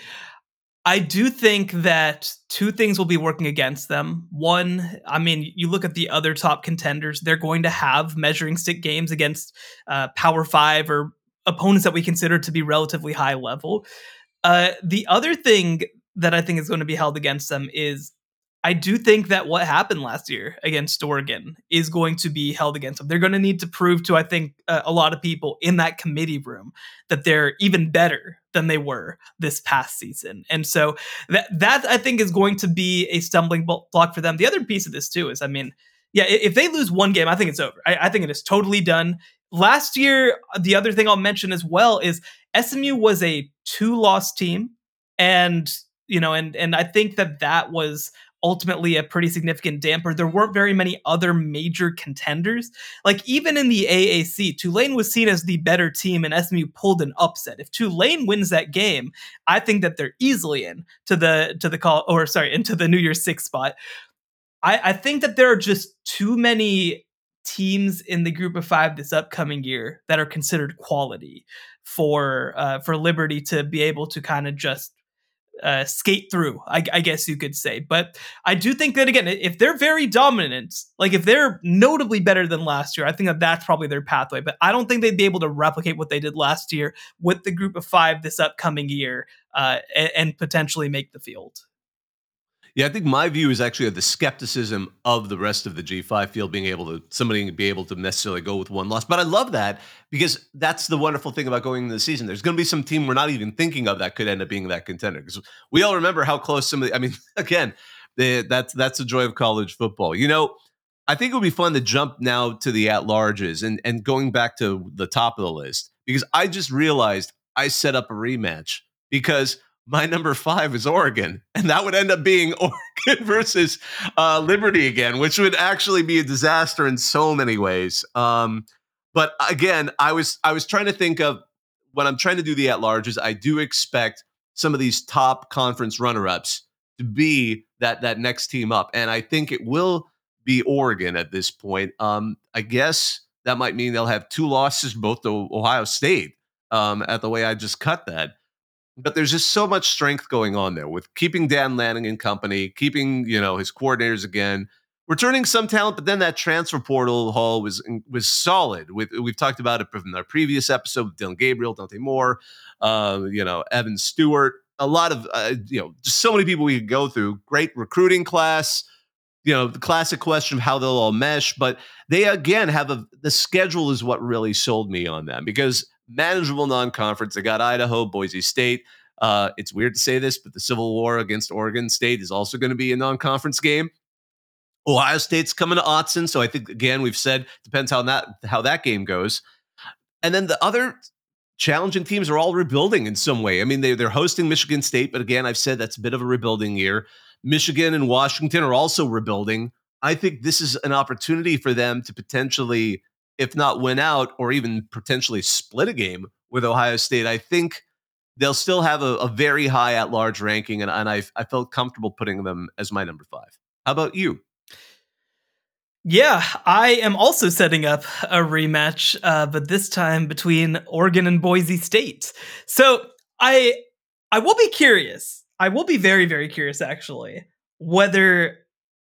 I do think that two things will be working against them. One, I mean, you look at the other top contenders, they're going to have measuring stick games against uh, Power Five or opponents that we consider to be relatively high level. Uh, the other thing that I think is going to be held against them is I do think that what happened last year against Oregon is going to be held against them. They're going to need to prove to, I think, uh, a lot of people in that committee room that they're even better than they were this past season. And so that that I think is going to be a stumbling block for them. The other piece of this too is, I mean, yeah, if they lose one game, I think it's over. I, I think it is totally done. Last year, the other thing I'll mention as well is SMU was a two-loss team, and you know, and and I think that that was ultimately a pretty significant damper. There weren't very many other major contenders. Like even in the AAC, Tulane was seen as the better team and SMU pulled an upset. If Tulane wins that game, I think that they're easily in to the to the call or sorry, into the New Year's Six spot. I, I think that there are just too many teams in the group of five this upcoming year that are considered quality for uh, for Liberty to be able to kind of just uh, skate through, I, I, guess you could say. But I do think that again, if they're very dominant, like if they're notably better than last year, I think that that's probably their pathway. But I don't think they'd be able to replicate what they did last year with the group of five this upcoming year, uh, and, and potentially make the field. Yeah, I think my view is actually of the skepticism of the rest of the G5 field being able to somebody be able to necessarily go with one loss. But I love that because that's the wonderful thing about going into the season. There's going to be some team we're not even thinking of that could end up being that contender because we all remember how close some of the. I mean, again, the, that's that's the joy of college football. You know, I think it would be fun to jump now to the at larges and and going back to the top of the list because I just realized I set up a rematch because my number five is Oregon, and that would end up being Oregon versus uh, Liberty again, which would actually be a disaster in so many ways. Um, but again, I was I was trying to think of when I'm trying to do the at larges. I do expect some of these top conference runner ups to be that that next team up, and I think it will be Oregon at this point. Um, I guess that might mean they'll have two losses both to Ohio State. Um, at the way I just cut that but there's just so much strength going on there with keeping Dan Lanning in company, keeping you know his coordinators again, returning some talent, but then that transfer portal haul was was solid. With we've talked about it from our previous episode with Dillon Gabriel, Dante Moore, uh, you know Evan Stewart, a lot of uh, you know just so many people we could go through. Great recruiting class. You know the classic question of how they'll all mesh, but they again have a the schedule is what really sold me on them because manageable non-conference. They got Idaho, Boise State. Uh, it's weird to say this, but the Civil War against Oregon State is also going to be a non-conference game. Ohio State's coming to Autzen, so I think again we've said depends how that how that game goes. And then the other challenging teams are all rebuilding in some way. I mean, they they're hosting Michigan State, but again, I've said that's a bit of a rebuilding year. Michigan and Washington are also rebuilding. I think this is an opportunity for them to potentially if not win out or even potentially split a game with Ohio State, I think they'll still have a, a very high at large ranking. And, and I, I felt comfortable putting them as my number five. How about you? Yeah, I am also setting up a rematch, uh, but this time between Oregon and Boise State. So I I will be curious. I will be very very curious actually whether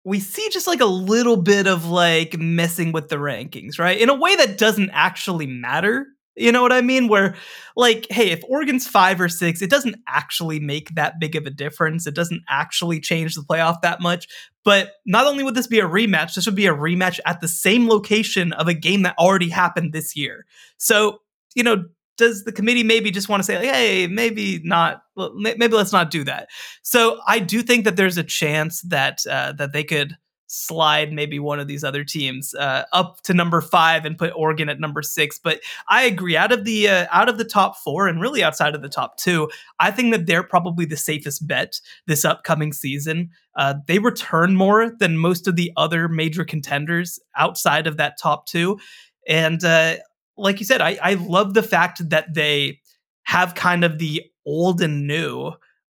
we see just like a little bit of like messing with the rankings, right? In a way that doesn't actually matter. You know what I mean? Where, like, hey, if Oregon's five or six, it doesn't actually make that big of a difference. It doesn't actually change the playoff that much. But not only would this be a rematch, this would be a rematch at the same location of a game that already happened this year. So, you know, does the committee maybe just want to say, like, hey, maybe not, maybe let's not do that? So I do think that there's a chance that uh, that they could slide maybe one of these other teams uh, up to number five and put Oregon at number six. But I agree. Out of the uh, out of the top four, and really outside of the top two, I think that they're probably the safest bet this upcoming season. Uh, they return more than most of the other major contenders outside of that top two. And uh, like you said, I, I love the fact that they have kind of the old and new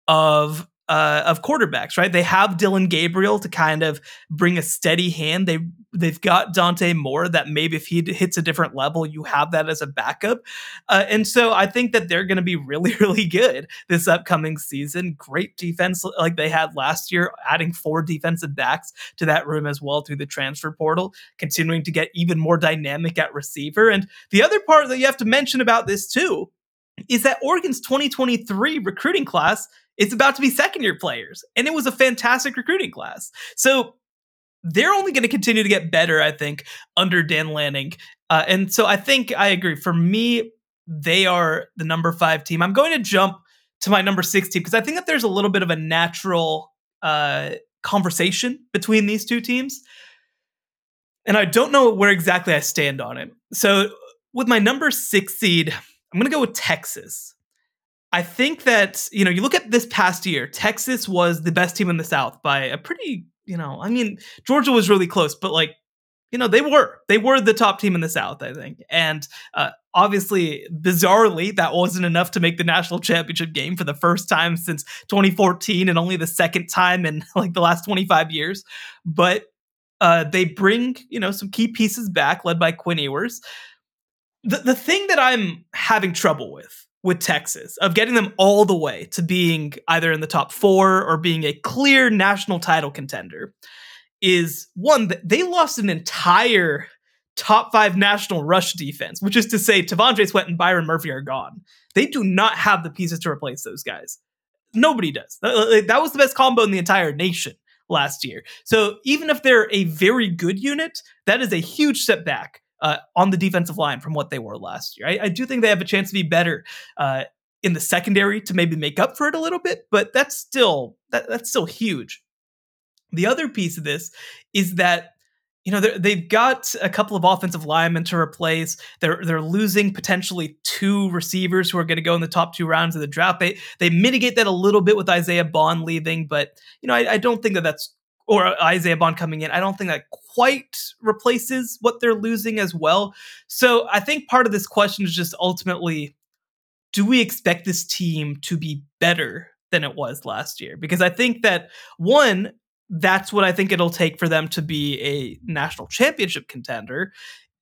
of uh, of quarterbacks, right? They have Dillon Gabriel to kind of bring a steady hand. They they've got Dante Moore that maybe if he hits a different level, you have that as a backup. Uh, and so I think that they're going to be really really good this upcoming season. Great defense like they had last year, adding four defensive backs to that room as well through the transfer portal, continuing to get even more dynamic at receiver. And the other part that you have to mention about this too is that Oregon's 2023 recruiting class it's about to be second year players. And it was a fantastic recruiting class. So they're only going to continue to get better, I think, under Dan Lanning. Uh, and so I think I agree. For me, they are the number five team. I'm going to jump to my number six team because I think that there's a little bit of a natural uh, conversation between these two teams. And I don't know where exactly I stand on it. So with my number six seed, I'm going to go with Texas. I think that, you know, you look at this past year, Texas was the best team in the South by a pretty you know, I mean, Georgia was really close, but like, you know, they were they were the top team in the South, I think, and uh, obviously, bizarrely, that wasn't enough to make the national championship game for the first time since 2014, and only the second time in like the last 25 years. But uh, they bring you know some key pieces back, led by Quinn Ewers. The the thing that I'm having trouble with with Texas of getting them all the way to being either in the top four or being a clear national title contender is one that they lost an entire top five national rush defense, which is to say T'Vondre Sweat and Byron Murphy are gone. They do not have the pieces to replace those guys. Nobody does. That was the best combo in the entire nation last year. So even if they're a very good unit, that is a huge step back uh, on the defensive line from what they were last year. I, I do think they have a chance to be better uh, in the secondary to maybe make up for it a little bit, but that's still that, that's still huge. The other piece of this is that you know they've got a couple of offensive linemen to replace. They're they're losing potentially two receivers who are going to go in the top two rounds of the draft. They they mitigate that a little bit with Isaiah Bond leaving, but you know I, I don't think that that's or uh, Isaiah Bond coming in. I don't think that quite replaces what they're losing as well. So I think part of this question is just ultimately, do we expect this team to be better than it was last year? Because I think that one that's what I think it'll take for them to be a national championship contender.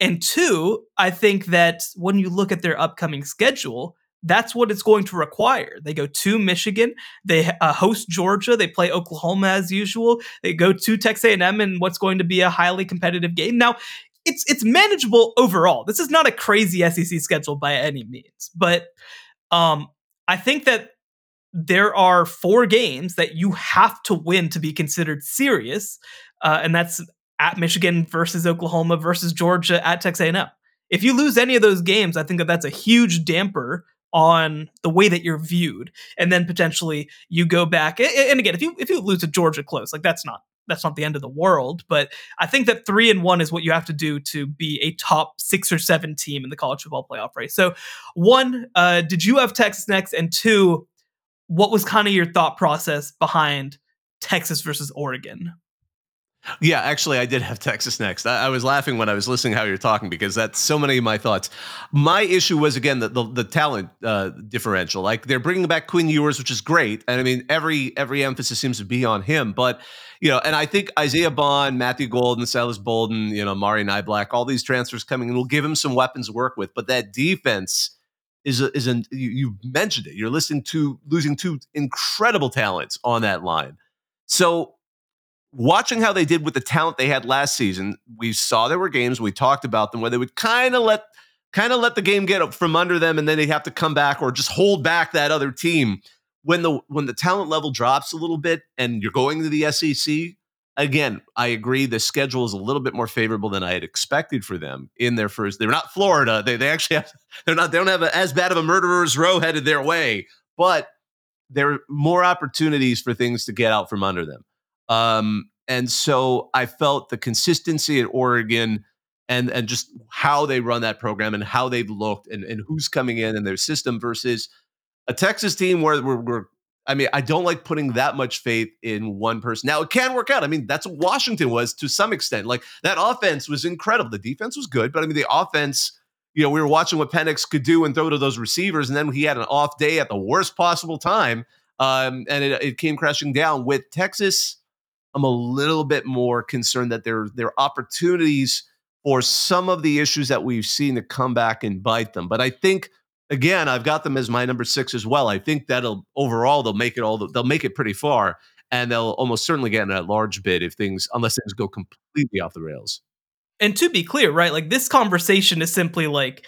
And two, I think that when you look at their upcoming schedule, that's what it's going to require. They go to Michigan, they uh, host Georgia, they play Oklahoma as usual, they go to Texas A&M in what's going to be a highly competitive game. Now, it's it's manageable overall. This is not a crazy SEC schedule by any means, but um, I think that there are four games that you have to win to be considered serious, uh, and that's at Michigan versus Oklahoma versus Georgia at Texas A&M. If you lose any of those games, I think that that's a huge damper on the way that you're viewed, and then potentially you go back. And again, if you if you lose to Georgia close, like that's not that's not the end of the world. But I think that three and one is what you have to do to be a top six or seven team in the college football playoff race. So, one, uh, did you have Texas next? And two, what was kind of your thought process behind Texas versus Oregon? Yeah, actually, I did have Texas next. I, I, was laughing when I was listening how you're talking because that's so many of my thoughts. My issue was again the the, the talent uh, differential. Like they're bringing back Quinn Ewers, which is great, and I mean every every emphasis seems to be on him. But you know, and I think Isaiah Bond, Matthew Golden, Silas Bolden, you know, Mari Niblack, all these transfers coming in will give him some weapons to work with. But that defense is a, is an you, you mentioned it. You're listening to losing two incredible talents on that line. So watching how they did with the talent they had last season, we saw there were games we talked about them where they would kind of let kind of let the game get from under them and then they'd have to come back or just hold back that other team when the when the talent level drops a little bit and you're going to the SEC again, I agree. The schedule is a little bit more favorable than I had expected for them in their first. They're not Florida. They they actually have. They're not. They don't have a, as bad of a murderer's row headed their way, but there are more opportunities for things to get out from under them. Um, and so I felt the consistency at Oregon and and just how they run that program and how they've looked and, and who's coming in and their system versus a Texas team where we're, we're I mean, I don't like putting that much faith in one person. Now, it can work out. I mean, that's what Washington was to some extent. Like that offense was incredible. The defense was good, but I mean, the offense, you know, we were watching what Penix could do and throw to those receivers, and then he had an off day at the worst possible time. Um, and it, it came crashing down. With Texas, I'm a little bit more concerned that there, there are opportunities for some of the issues that we've seen to come back and bite them. But I think – again, I've got them as my number six as well. I think that'll overall they'll make it all they'll make it pretty far, and they'll almost certainly get in that large bid if things unless things go completely off the rails. And to be clear, right, like this conversation is simply like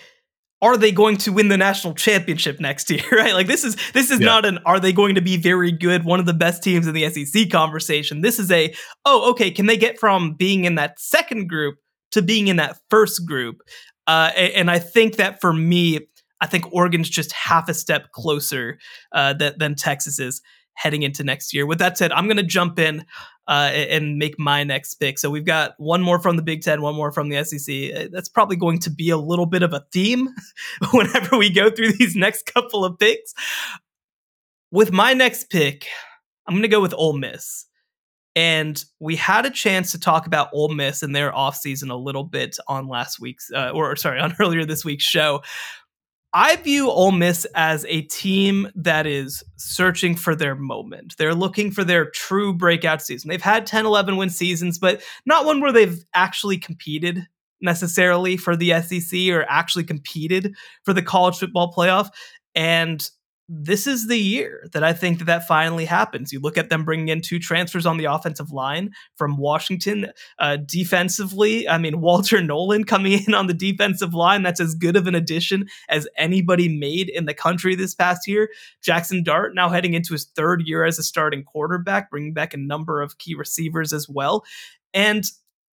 are they going to win the national championship next year right? Like this is this is yeah. not an are they going to be very good one of the best teams in the SEC conversation. This is a oh okay can they get from being in that second group to being in that first group? Uh, and I think that for me I think Oregon's just half a step closer uh, that, than Texas is heading into next year. With that said, I'm going to jump in uh, and make my next pick. So we've got one more from the Big Ten, one more from the SEC. Uh, that's probably going to be a little bit of a theme whenever we go through these next couple of picks. With my next pick, I'm going to go with Ole Miss. And we had a chance to talk about Ole Miss and their offseason a little bit on last week's, uh, or sorry, on earlier this week's show. I view Ole Miss as a team that is searching for their moment. They're looking for their true breakout season. They've had 10, 11 win seasons, but not one where they've actually competed necessarily for the SEC or actually competed for the college football playoff. And this is the year that I think that that finally happens. You look at them bringing in two transfers on the offensive line from Washington. Uh, defensively, I mean, Walter Nolan coming in on the defensive line, that's as good of an addition as anybody made in the country this past year. Jackson Dart now heading into his third year as a starting quarterback, bringing back a number of key receivers as well. And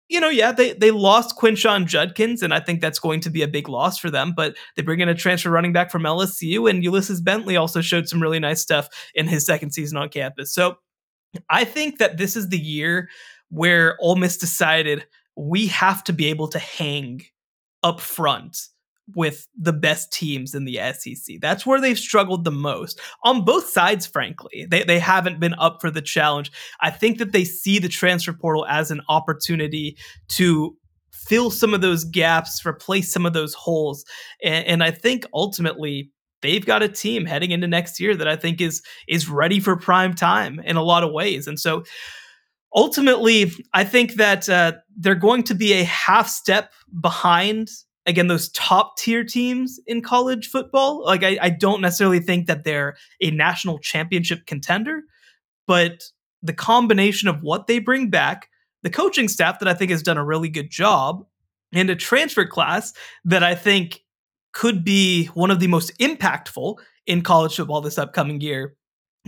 you know, yeah, they they lost Quinshon Judkins, and I think that's going to be a big loss for them. But they bring in a transfer running back from LSU, and Ulysses Bentley also showed some really nice stuff in his second season on campus. So I think that this is the year where Ole Miss decided we have to be able to hang up front with the best teams in the SEC. That's where they've struggled the most on both sides, frankly. They, they haven't been up for the challenge. I think that they see the transfer portal as an opportunity to fill some of those gaps, replace some of those holes. And, and I think ultimately, they've got a team heading into next year that I think is is ready for prime time in a lot of ways. And so ultimately, I think that uh, they're going to be a half step behind again those top tier teams in college football. Like I, I don't necessarily think that they're a national championship contender, but the combination of what they bring back, the coaching staff that I think has done a really good job, and a transfer class that I think could be one of the most impactful in college football this upcoming year.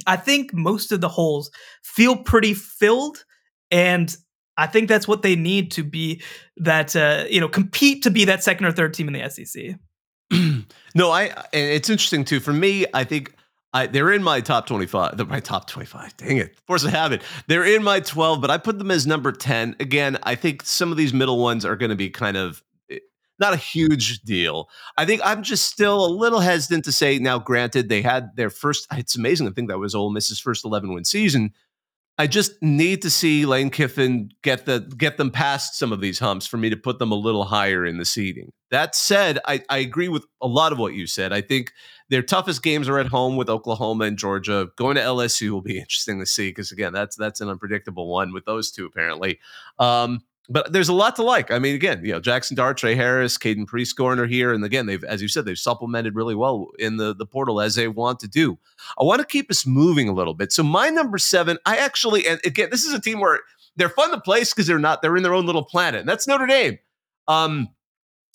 I think most of the holes feel pretty filled. And I think that's what they need to be that uh, you know compete to be that second or third team in the SEC. no, I it's interesting too. For me, I think I, they're in my top 25. My top 25. Dang it. Of habit. They're in my 12, but I put them as number 10. Again, I think some of these middle ones are going to be kind of eh, not a huge deal. I think I'm just still a little hesitant to say now, granted, they had their first, it's amazing to think that was Ole Miss's first 11 win season. I just need to see Lane Kiffin get the get them past some of these humps for me to put them a little higher in the seeding. That said, I, I agree with a lot of what you said. I think their toughest games are at home with Oklahoma and Georgia. Going to LSU will be interesting to see because again, that's that's an unpredictable one with those two apparently. Um, but there's a lot to like. I mean, again, you know, Jackson Dart, Tre Harris, Caden Prieskorn are here, and again, they've, as you said, they've supplemented really well in the the portal as they want to do. I want to keep us moving a little bit. So my number seven, I actually, and again, this is a team where they're fun to place because they're not, they're in their own little planet, and that's Notre Dame. Um,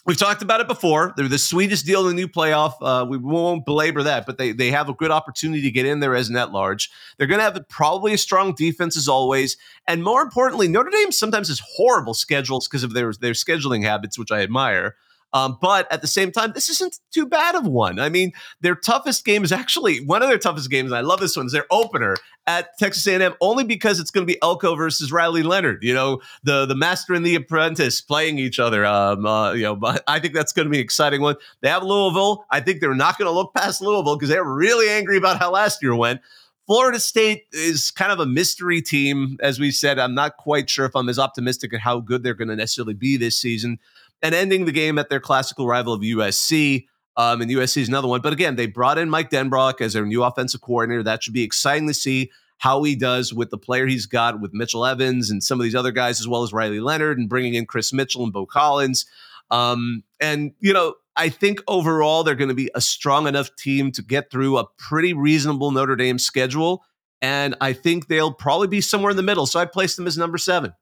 We've talked about it before. They're the sweetest deal in the new playoff. Uh, we won't belabor that, but they they have a good opportunity to get in there as net large. They're going to have probably a strong defense as always, and more importantly, Notre Dame sometimes has horrible schedules because of their their scheduling habits, which I admire. Um, but at the same time, this isn't too bad of one. I mean, their toughest game is actually one of their toughest games. I love this one. Is their opener at Texas A&M only because it's going to be Elko versus Riley Leonard. You know, the the master and the apprentice playing each other. Um, uh, you know, but I think that's going to be an exciting one. They have Louisville. I think they're not going to look past Louisville because they're really angry about how last year went. Florida State is kind of a mystery team, as we said. I'm not quite sure if I'm as optimistic at how good they're going to necessarily be this season and ending the game at their classical rival of USC. Um, and USC is another one. But again, they brought in Mike Denbrock as their new offensive coordinator. That should be exciting to see how he does with the player he's got with Mitchell Evans and some of these other guys, as well as Riley Leonard and bringing in Kris Mitchell and Beaux Collins. Um, and, you know, I think overall they're going to be a strong enough team to get through a pretty reasonable Notre Dame schedule. And I think they'll probably be somewhere in the middle. So I placed them as number seven.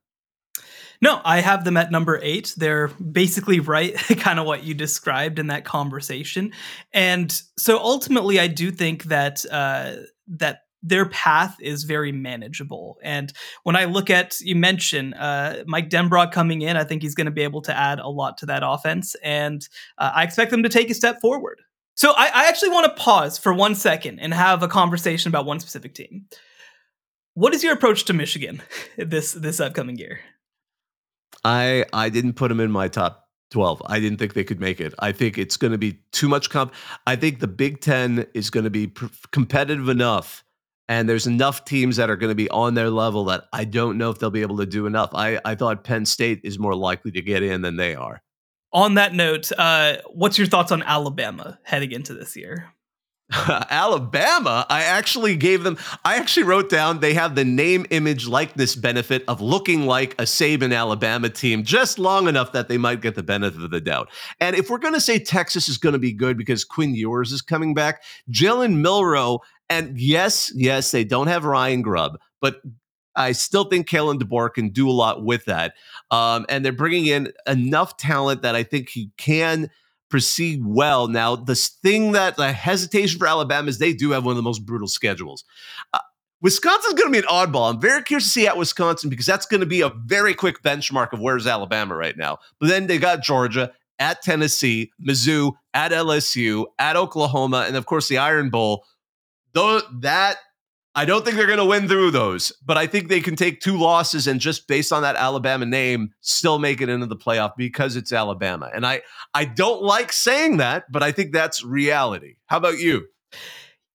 No, I have them at number eight. They're basically right, kind of what you described in that conversation. And so ultimately, I do think that uh, that their path is very manageable. And when I look at, you mentioned uh, Mike Denbrock coming in, I think he's going to be able to add a lot to that offense. And uh, I expect them to take a step forward. So I, I actually want to pause for one second and have a conversation about one specific team. What is your approach to Michigan this this upcoming year? I I didn't put them in my top 12. I didn't think they could make it. I think it's going to be too much comp. I think the Big 10 is going to be pr- competitive enough And there's enough teams that are going to be on their level that I don't know if they'll be able to do enough. I, I thought Penn State is more likely to get in than they are. On that note, uh, what's your thoughts on Alabama heading into this year? Alabama, I actually gave them, I actually wrote down they have the name, image, likeness benefit of looking like a Saban Alabama team just long enough that they might get the benefit of the doubt. And if we're going to say Texas is going to be good because Quinn Ewers is coming back, Jalen Milroe, and yes, yes, they don't have Ryan Grubb, but I still think Kalen DeBoer can do a lot with that. Um, and they're bringing in enough talent that I think he can – proceed well. Now, the thing that the hesitation for Alabama is they do have one of the most brutal schedules. Uh, Wisconsin's going to be an oddball. I'm very curious to see at Wisconsin because that's going to be a very quick benchmark of where's Alabama right now. But then they got Georgia at Tennessee, Mizzou at LSU, at Oklahoma, and of course the Iron Bowl. Though that I don't think they're going to win through those, but I think they can take two losses and just based on that Alabama name, still make it into the playoff because it's Alabama. And I I don't like saying that, but I think that's reality. How about you?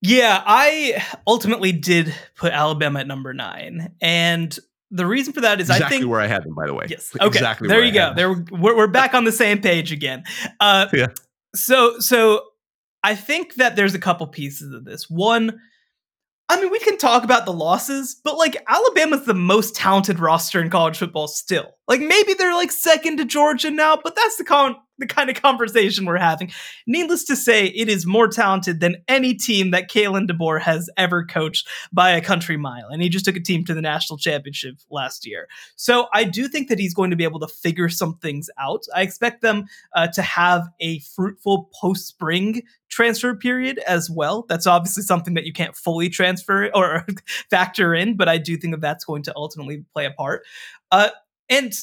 Yeah, I ultimately did put Alabama at number nine, and the reason for that is exactly I think where I had them. By the way, yes, okay, exactly. There you go. There we're, we're back on the same page again. Uh, yeah. So so I think that there's a couple pieces of this. One I mean, we can talk about the losses, but like Alabama's the most talented roster in college football still. Like maybe they're like second to Georgia now, but that's the con- the kind of conversation we're having. Needless to say, it is more talented than any team that Kalen DeBoer has ever coached by a country mile. And he just took a team to the national championship last year. So I do think that he's going to be able to figure some things out. I expect them uh, to have a fruitful post spring transfer period as well. That's obviously something that you can't fully transfer or factor in, but I do think that that's going to ultimately play a part. Uh, and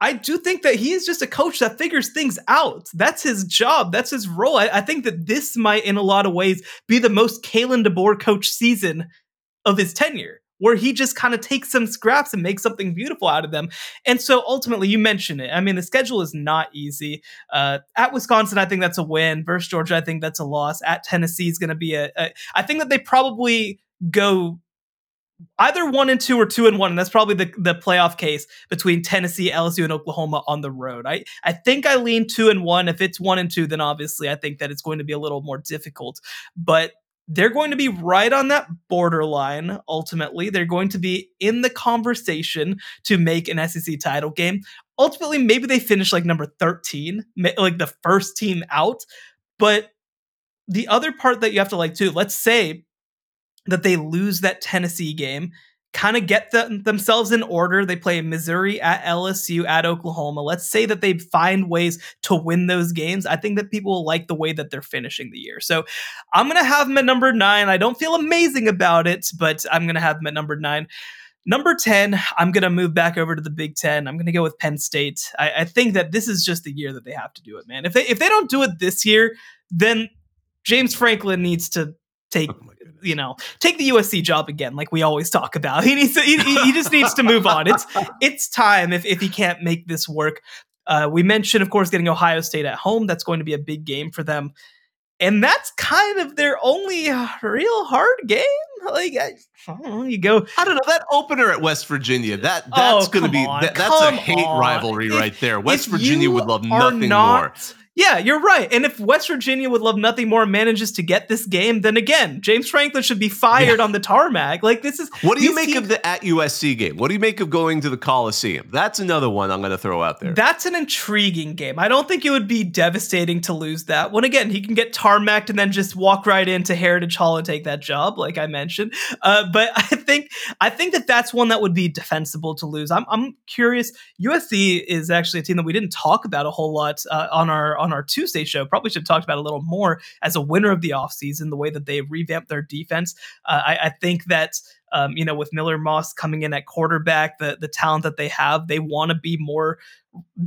I do think that he is just a coach that figures things out. That's his job. That's his role. I, I think that this might, in a lot of ways, be the most Kalen DeBoer coach season of his tenure, where he just kind of takes some scraps and makes something beautiful out of them. And so ultimately, you mentioned it. I mean, the schedule is not easy. Uh, at Wisconsin, I think that's a win. Versus Georgia, I think that's a loss. At Tennessee is going to be a, a. I think that they probably go either one and two or two and one, and that's probably the, the playoff case between Tennessee, LSU, and Oklahoma on the road. I, I think I lean two and one. If it's one and two, then obviously I think that it's going to be a little more difficult. But they're going to be right on that borderline ultimately. They're going to be in the conversation to make an SEC title game. Ultimately, maybe they finish like number 13, like the first team out. But the other part that you have to like too, let's say that they lose that Tennessee game, kind of get the, themselves in order. They play Missouri at LSU at Oklahoma. Let's say that they find ways to win those games. I think that people will like the way that they're finishing the year. So I'm going to have them at number nine. I don't feel amazing about it, but I'm going to have them at number nine. Number 10, I'm going to move back over to the Big Ten. I'm going to go with Penn State. I, I think that this is just the year that they have to do it, man. If they, if they don't do it this year, then James Franklin needs to take you know, take the USC job again, like we always talk about. He needs to, he, he just needs to move on. It's it's time if if he can't make this work. Uh, we mentioned, of course, getting Ohio State at home. That's going to be a big game for them, and that's kind of their only real hard game. Like, I, I don't know, you go. I don't know that opener at West Virginia. That that's oh, going to be that, that's a hate on. rivalry if, right there. West Virginia would love nothing not, more yeah, you're right. And if West Virginia would love nothing more manages to get this game, then again, James Franklin should be fired yeah. on the tarmac. Like this is What do you make teams, of the at USC game? What do you make of going to the Coliseum? That's another one I'm going to throw out there. That's an intriguing game. I don't think it would be devastating to lose that. one. again, he can get tarmacked and then just walk right into Heritage Hall and take that job, like I mentioned. Uh, but I think I think that that's one that would be defensible to lose. I'm I'm curious. USC is actually a team that we didn't talk about a whole lot uh, on our on on our Tuesday show. Probably should have talked about a little more as a winner of the offseason, the way that they revamped their defense. Uh, I, I, think that. Um, you know, with Miller Moss coming in at quarterback, the the talent that they have, they want to be more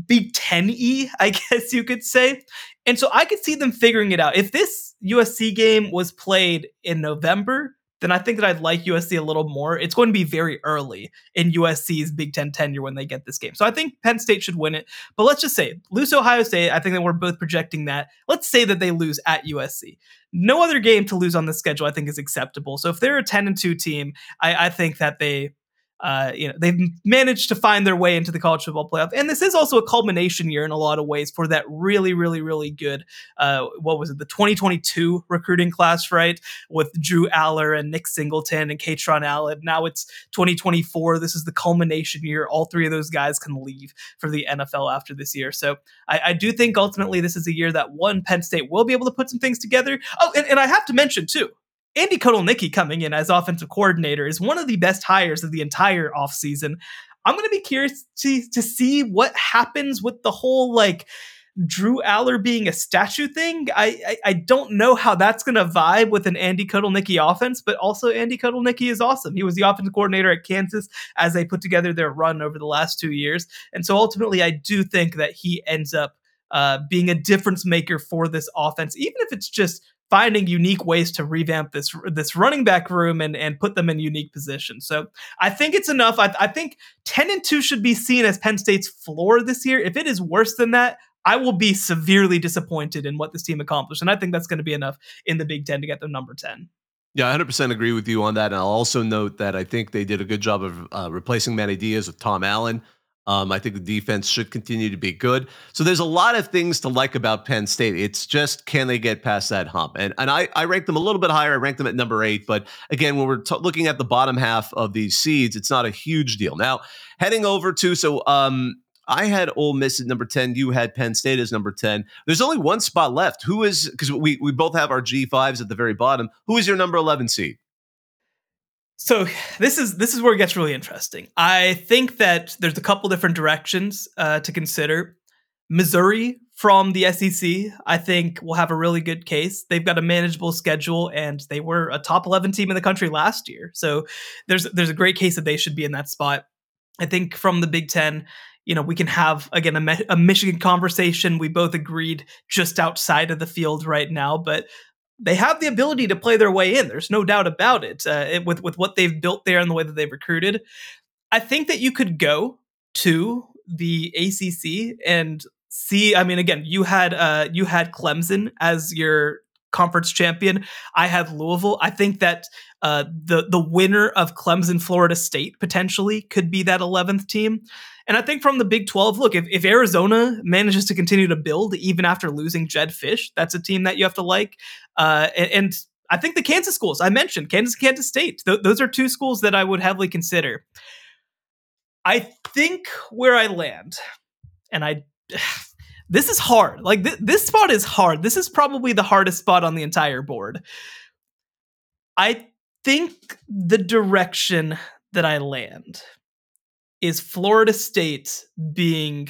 Big Ten y, I guess you could say. And so I could see them figuring it out. If this USC game was played in November, then I think that I'd like USC a little more. It's going to be very early in USC's Big Ten tenure when they get this game. So I think Penn State should win it. But let's just say lose Ohio State. I think that we're both projecting that. Let's say that they lose at USC. No other game to lose on the schedule, I think, is acceptable. So if they're a 10 and 2 team, I, I think that they uh, you know, they've managed to find their way into the college football playoff. And this is also a culmination year in a lot of ways for that really, really, really good, uh, what was it, the 2022 recruiting class, right? With Drew Allar and Nick Singleton and Kaytron Allen. Now it's 2024. This is the culmination year. All three of those guys can leave for the NFL after this year. So I, I do think ultimately this is a year that one, Penn State will be able to put some things together. Oh, and, and I have to mention too, Andy Kotelnicki coming in as offensive coordinator is one of the best hires of the entire offseason. I'm going to be curious to, to see what happens with the whole like Drew Allar being a statue thing. I, I, I don't know how that's going to vibe with an Andy Kotelnicki offense, but also Andy Kotelnicki is awesome. He was the offensive coordinator at Kansas as they put together their run over the last two years. And so ultimately, I do think that he ends up uh, being a difference maker for this offense, even if it's just finding unique ways to revamp this this running back room and and put them in unique positions. So I think it's enough. I, I think ten and two should be seen as Penn State's floor this year. If it is worse than that, I will be severely disappointed in what this team accomplished, and I think that's going to be enough in the Big Ten to get them number ten. Yeah, 100% agree with you on that. And I'll also note that I think they did a good job of uh, replacing Manny Diaz with Tom Allen. Um, I think the defense should continue to be good. So there's a lot of things to like about Penn State. It's just can they get past that hump? And and I I rank them a little bit higher. I rank them at number eight. But again, when we're t- looking at the bottom half of these seeds, it's not a huge deal. Now heading over to so um I had Ole Miss at number 10. You had Penn State as number 10. There's only one spot left. Who is, because we, we both have our G5s at the very bottom. Who is your number 11 seed? So this is this is where it gets really interesting. I think that there's a couple different directions uh, to consider. Missouri from the SEC, I think, will have a really good case. They've got a manageable schedule, and they were a top 11 team in the country last year. So there's there's a great case that they should be in that spot. I think from the Big Ten, you know, we can have again a, a Michigan conversation. We both agreed just outside of the field right now, but they have the ability to play their way in. There's no doubt about it, uh, with with what they've built there and the way that they've recruited. I think that you could go to the ACC and see. I mean, again, you had uh, you had Clemson as your conference champion. I have Louisville. I think that uh, the the winner of Clemson, Florida State potentially could be that 11th team. And I think from the Big 12, look, if, if Arizona manages to continue to build even after losing Jedd Fisch, that's a team that you have to like. Uh, and, and, I think the Kansas schools I mentioned, Kansas, Kansas State, th- those are two schools that I would heavily consider. I think where I land, and I. This is hard. Like th- this spot is hard. This is probably the hardest spot on the entire board. I think the direction that I land is Florida State being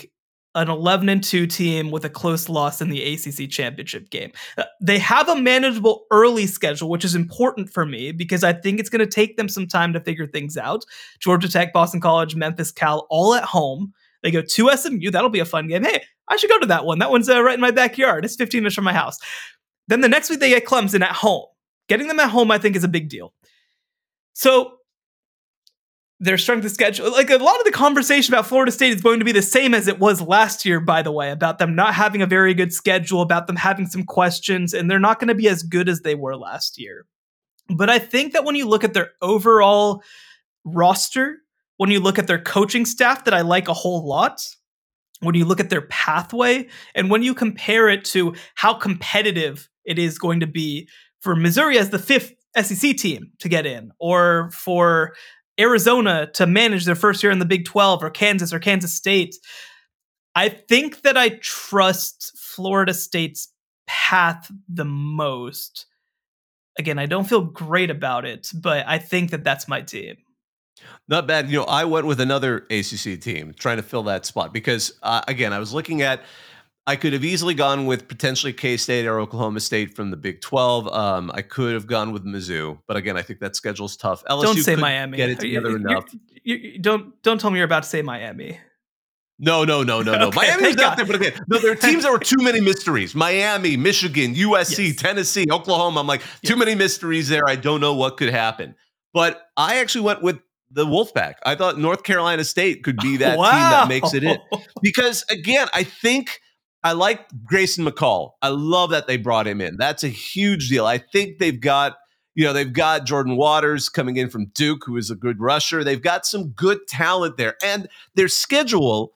an 11 and 2 team with a close loss in the ACC championship game. Uh, they have a manageable early schedule, which is important for me because I think it's going to take them some time to figure things out. Georgia Tech, Boston College, Memphis, Cal, all at home. They go to SMU. That'll be a fun game. Hey, I should go to that one. That one's uh, right in my backyard. It's 15 minutes from my house. Then the next week they get Clemson at home. Getting them at home, I think, is a big deal. So their strength of schedule. Like a lot of the conversation about Florida State is going to be the same as it was last year, by the way, about them not having a very good schedule, about them having some questions, and they're not going to be as good as they were last year. But I think that when you look at their overall roster, when you look at their coaching staff, that I like a whole lot, when you look at their pathway, and when you compare it to how competitive it is going to be for Missouri as the fifth SEC team to get in, or for Arizona to manage their first year in the Big 12 or Kansas or Kansas State. I think that I trust Florida State's path the most. Again, I don't feel great about it, but I think that that's my team. Not bad. You know, I went with another ACC team trying to fill that spot because, uh, again, I was looking at I could have easily gone with potentially K State or Oklahoma State from the Big Twelve. Um, I could have gone with Mizzou, but again, I think that schedule's tough. LSU don't say Miami. Get it together you, enough. You, you, don't don't tell me you're about to say Miami. No, no, no, no, no. Okay, Miami was thank out there, but again, no, there are teams that were too many mysteries. Miami, Michigan, USC, Yes. Tennessee, Oklahoma. I'm like, too many mysteries there. I don't know what could happen. But I actually went with the Wolfpack. I thought North Carolina State could be that team that makes it in. Because again, I think I like Grayson McCall. I love that they brought him in. That's a huge deal. I think they've got, you know, they've got Jordan Waters coming in from Duke, who is a good rusher. They've got some good talent there. And their schedule,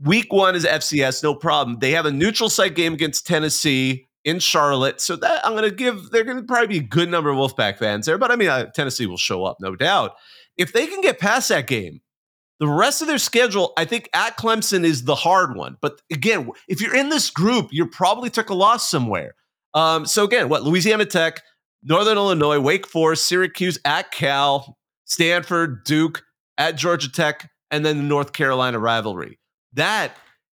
week one is FCS, no problem. They have a neutral site game against Tennessee in Charlotte. So that I'm going to give, they're going to probably be a good number of Wolfpack fans there. But I mean, uh, Tennessee will show up, no doubt. If they can get past that game, the rest of their schedule, I think at Clemson is the hard one. But again, if you're in this group, you probably took a loss somewhere. Um, so again, what Louisiana Tech, Northern Illinois, Wake Forest, Syracuse, at Cal, Stanford, Duke, at Georgia Tech, and then the North Carolina rivalry. That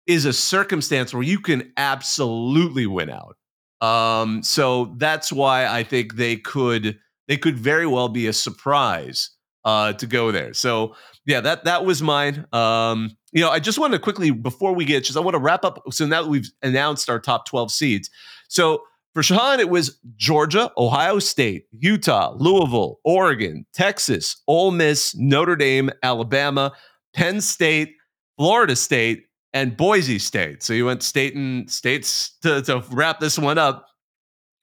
is a circumstance where you can absolutely win out. Um, so that's why I think they could they could very well be a surprise uh, to go there. So yeah, that that was mine. Um, you know, I just want to quickly before we get just I want to wrap up. So now that we've announced our top twelve seeds, so for Shehan it was Georgia, Ohio State, Utah, Louisville, Oregon, Texas, Ole Miss, Notre Dame, Alabama, Penn State, Florida State, and Boise State. So you went state and states to, to wrap this one up.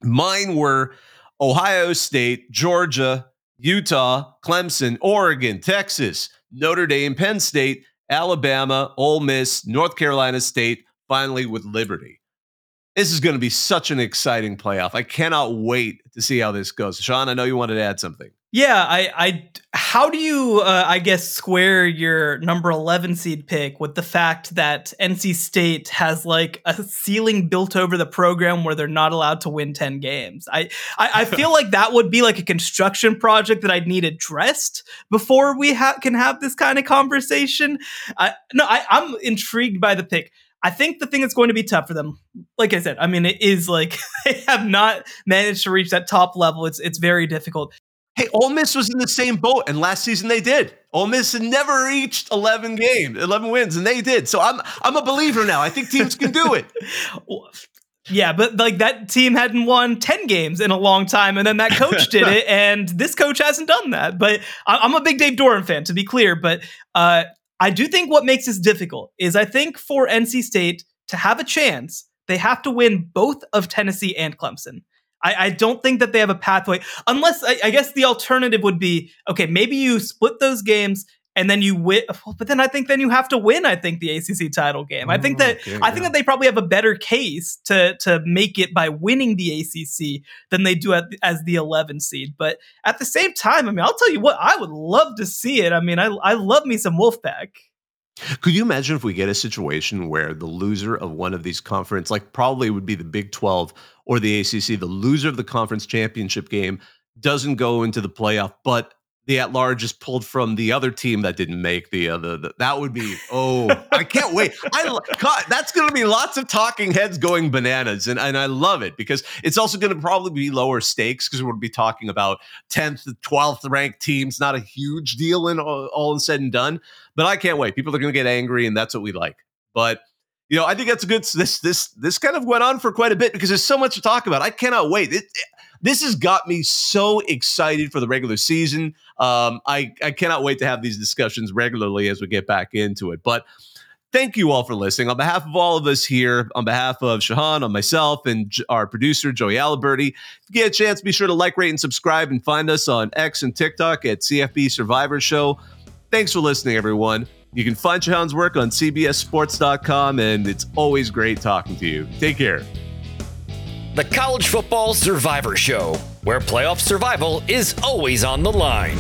Mine were Ohio State, Georgia, Utah, Clemson, Oregon, Texas, Notre Dame, Penn State, Alabama, Ole Miss, North Carolina State, finally with Liberty. This is going to be such an exciting playoff. I cannot wait to see how this goes. Shehan, I know you wanted to add something. Yeah, I, I, how do you, uh, I guess, square your number 11 seed pick with the fact that NC State has like a ceiling built over the program where they're not allowed to win 10 games? I, I, I feel like that would be like a construction project that I'd need addressed before we ha- can have this kind of conversation. I, no, I, I'm intrigued by the pick. I think the thing that's going to be tough for them, like I said, I mean, it is like they have not managed to reach that top level. It's it's very difficult. Hey, Ole Miss was in the same boat, and last season they did. Ole Miss never reached 11 games, 11 wins, and they did. So I'm I'm a believer now. I think teams can do it. Yeah, but like that team hadn't won 10 games in a long time, and then that coach did it, and this coach hasn't done that. But I'm a big Dave Doeren fan, to be clear. But uh, I do think what makes this difficult is I think for NC State to have a chance, they have to win both of Tennessee and Clemson. I, I don't think that they have a pathway, unless I, I guess the alternative would be okay, maybe you split those games and then you win. But then I think then you have to win. I think the ACC title game. I think mm, that okay, I think yeah. that they probably have a better case to to make it by winning the ACC than they do at, as the 11 seed. But at the same time, I mean, I'll tell you what, I would love to see it. I mean, I I love me some Wolfpack. Could you imagine if we get a situation where the loser of one of these conference, like probably would be the Big 12 or the ACC, the loser of the conference championship game doesn't go into the playoff, but the at large is pulled from the other team that didn't make the uh, other. The, that would be oh, I can't wait. I God, that's going to be lots of talking heads going bananas, and and I love it because it's also going to probably be lower stakes because we're going to be talking about tenth, twelfth ranked teams. Not a huge deal in all, all said and done, but I can't wait. People are going to get angry, and that's what we like. But you know, I think that's a good. This this this kind of went on for quite a bit because there's so much to talk about. I cannot wait. It, this has got me so excited for the regular season. Um, I I cannot wait to have these discussions regularly as we get back into it. But thank you all for listening. On behalf of all of us here, on behalf of Shehan, on myself, and our producer Joey Aliberti, if you get a chance, be sure to like, rate, and subscribe, and find us on X and TikTok at CFB Survivor Show. Thanks for listening, everyone. You can find Shehan's work on CBSSports.com, and it's always great talking to you. Take care. The College Football Survivor Show, where playoff survival is always on the line.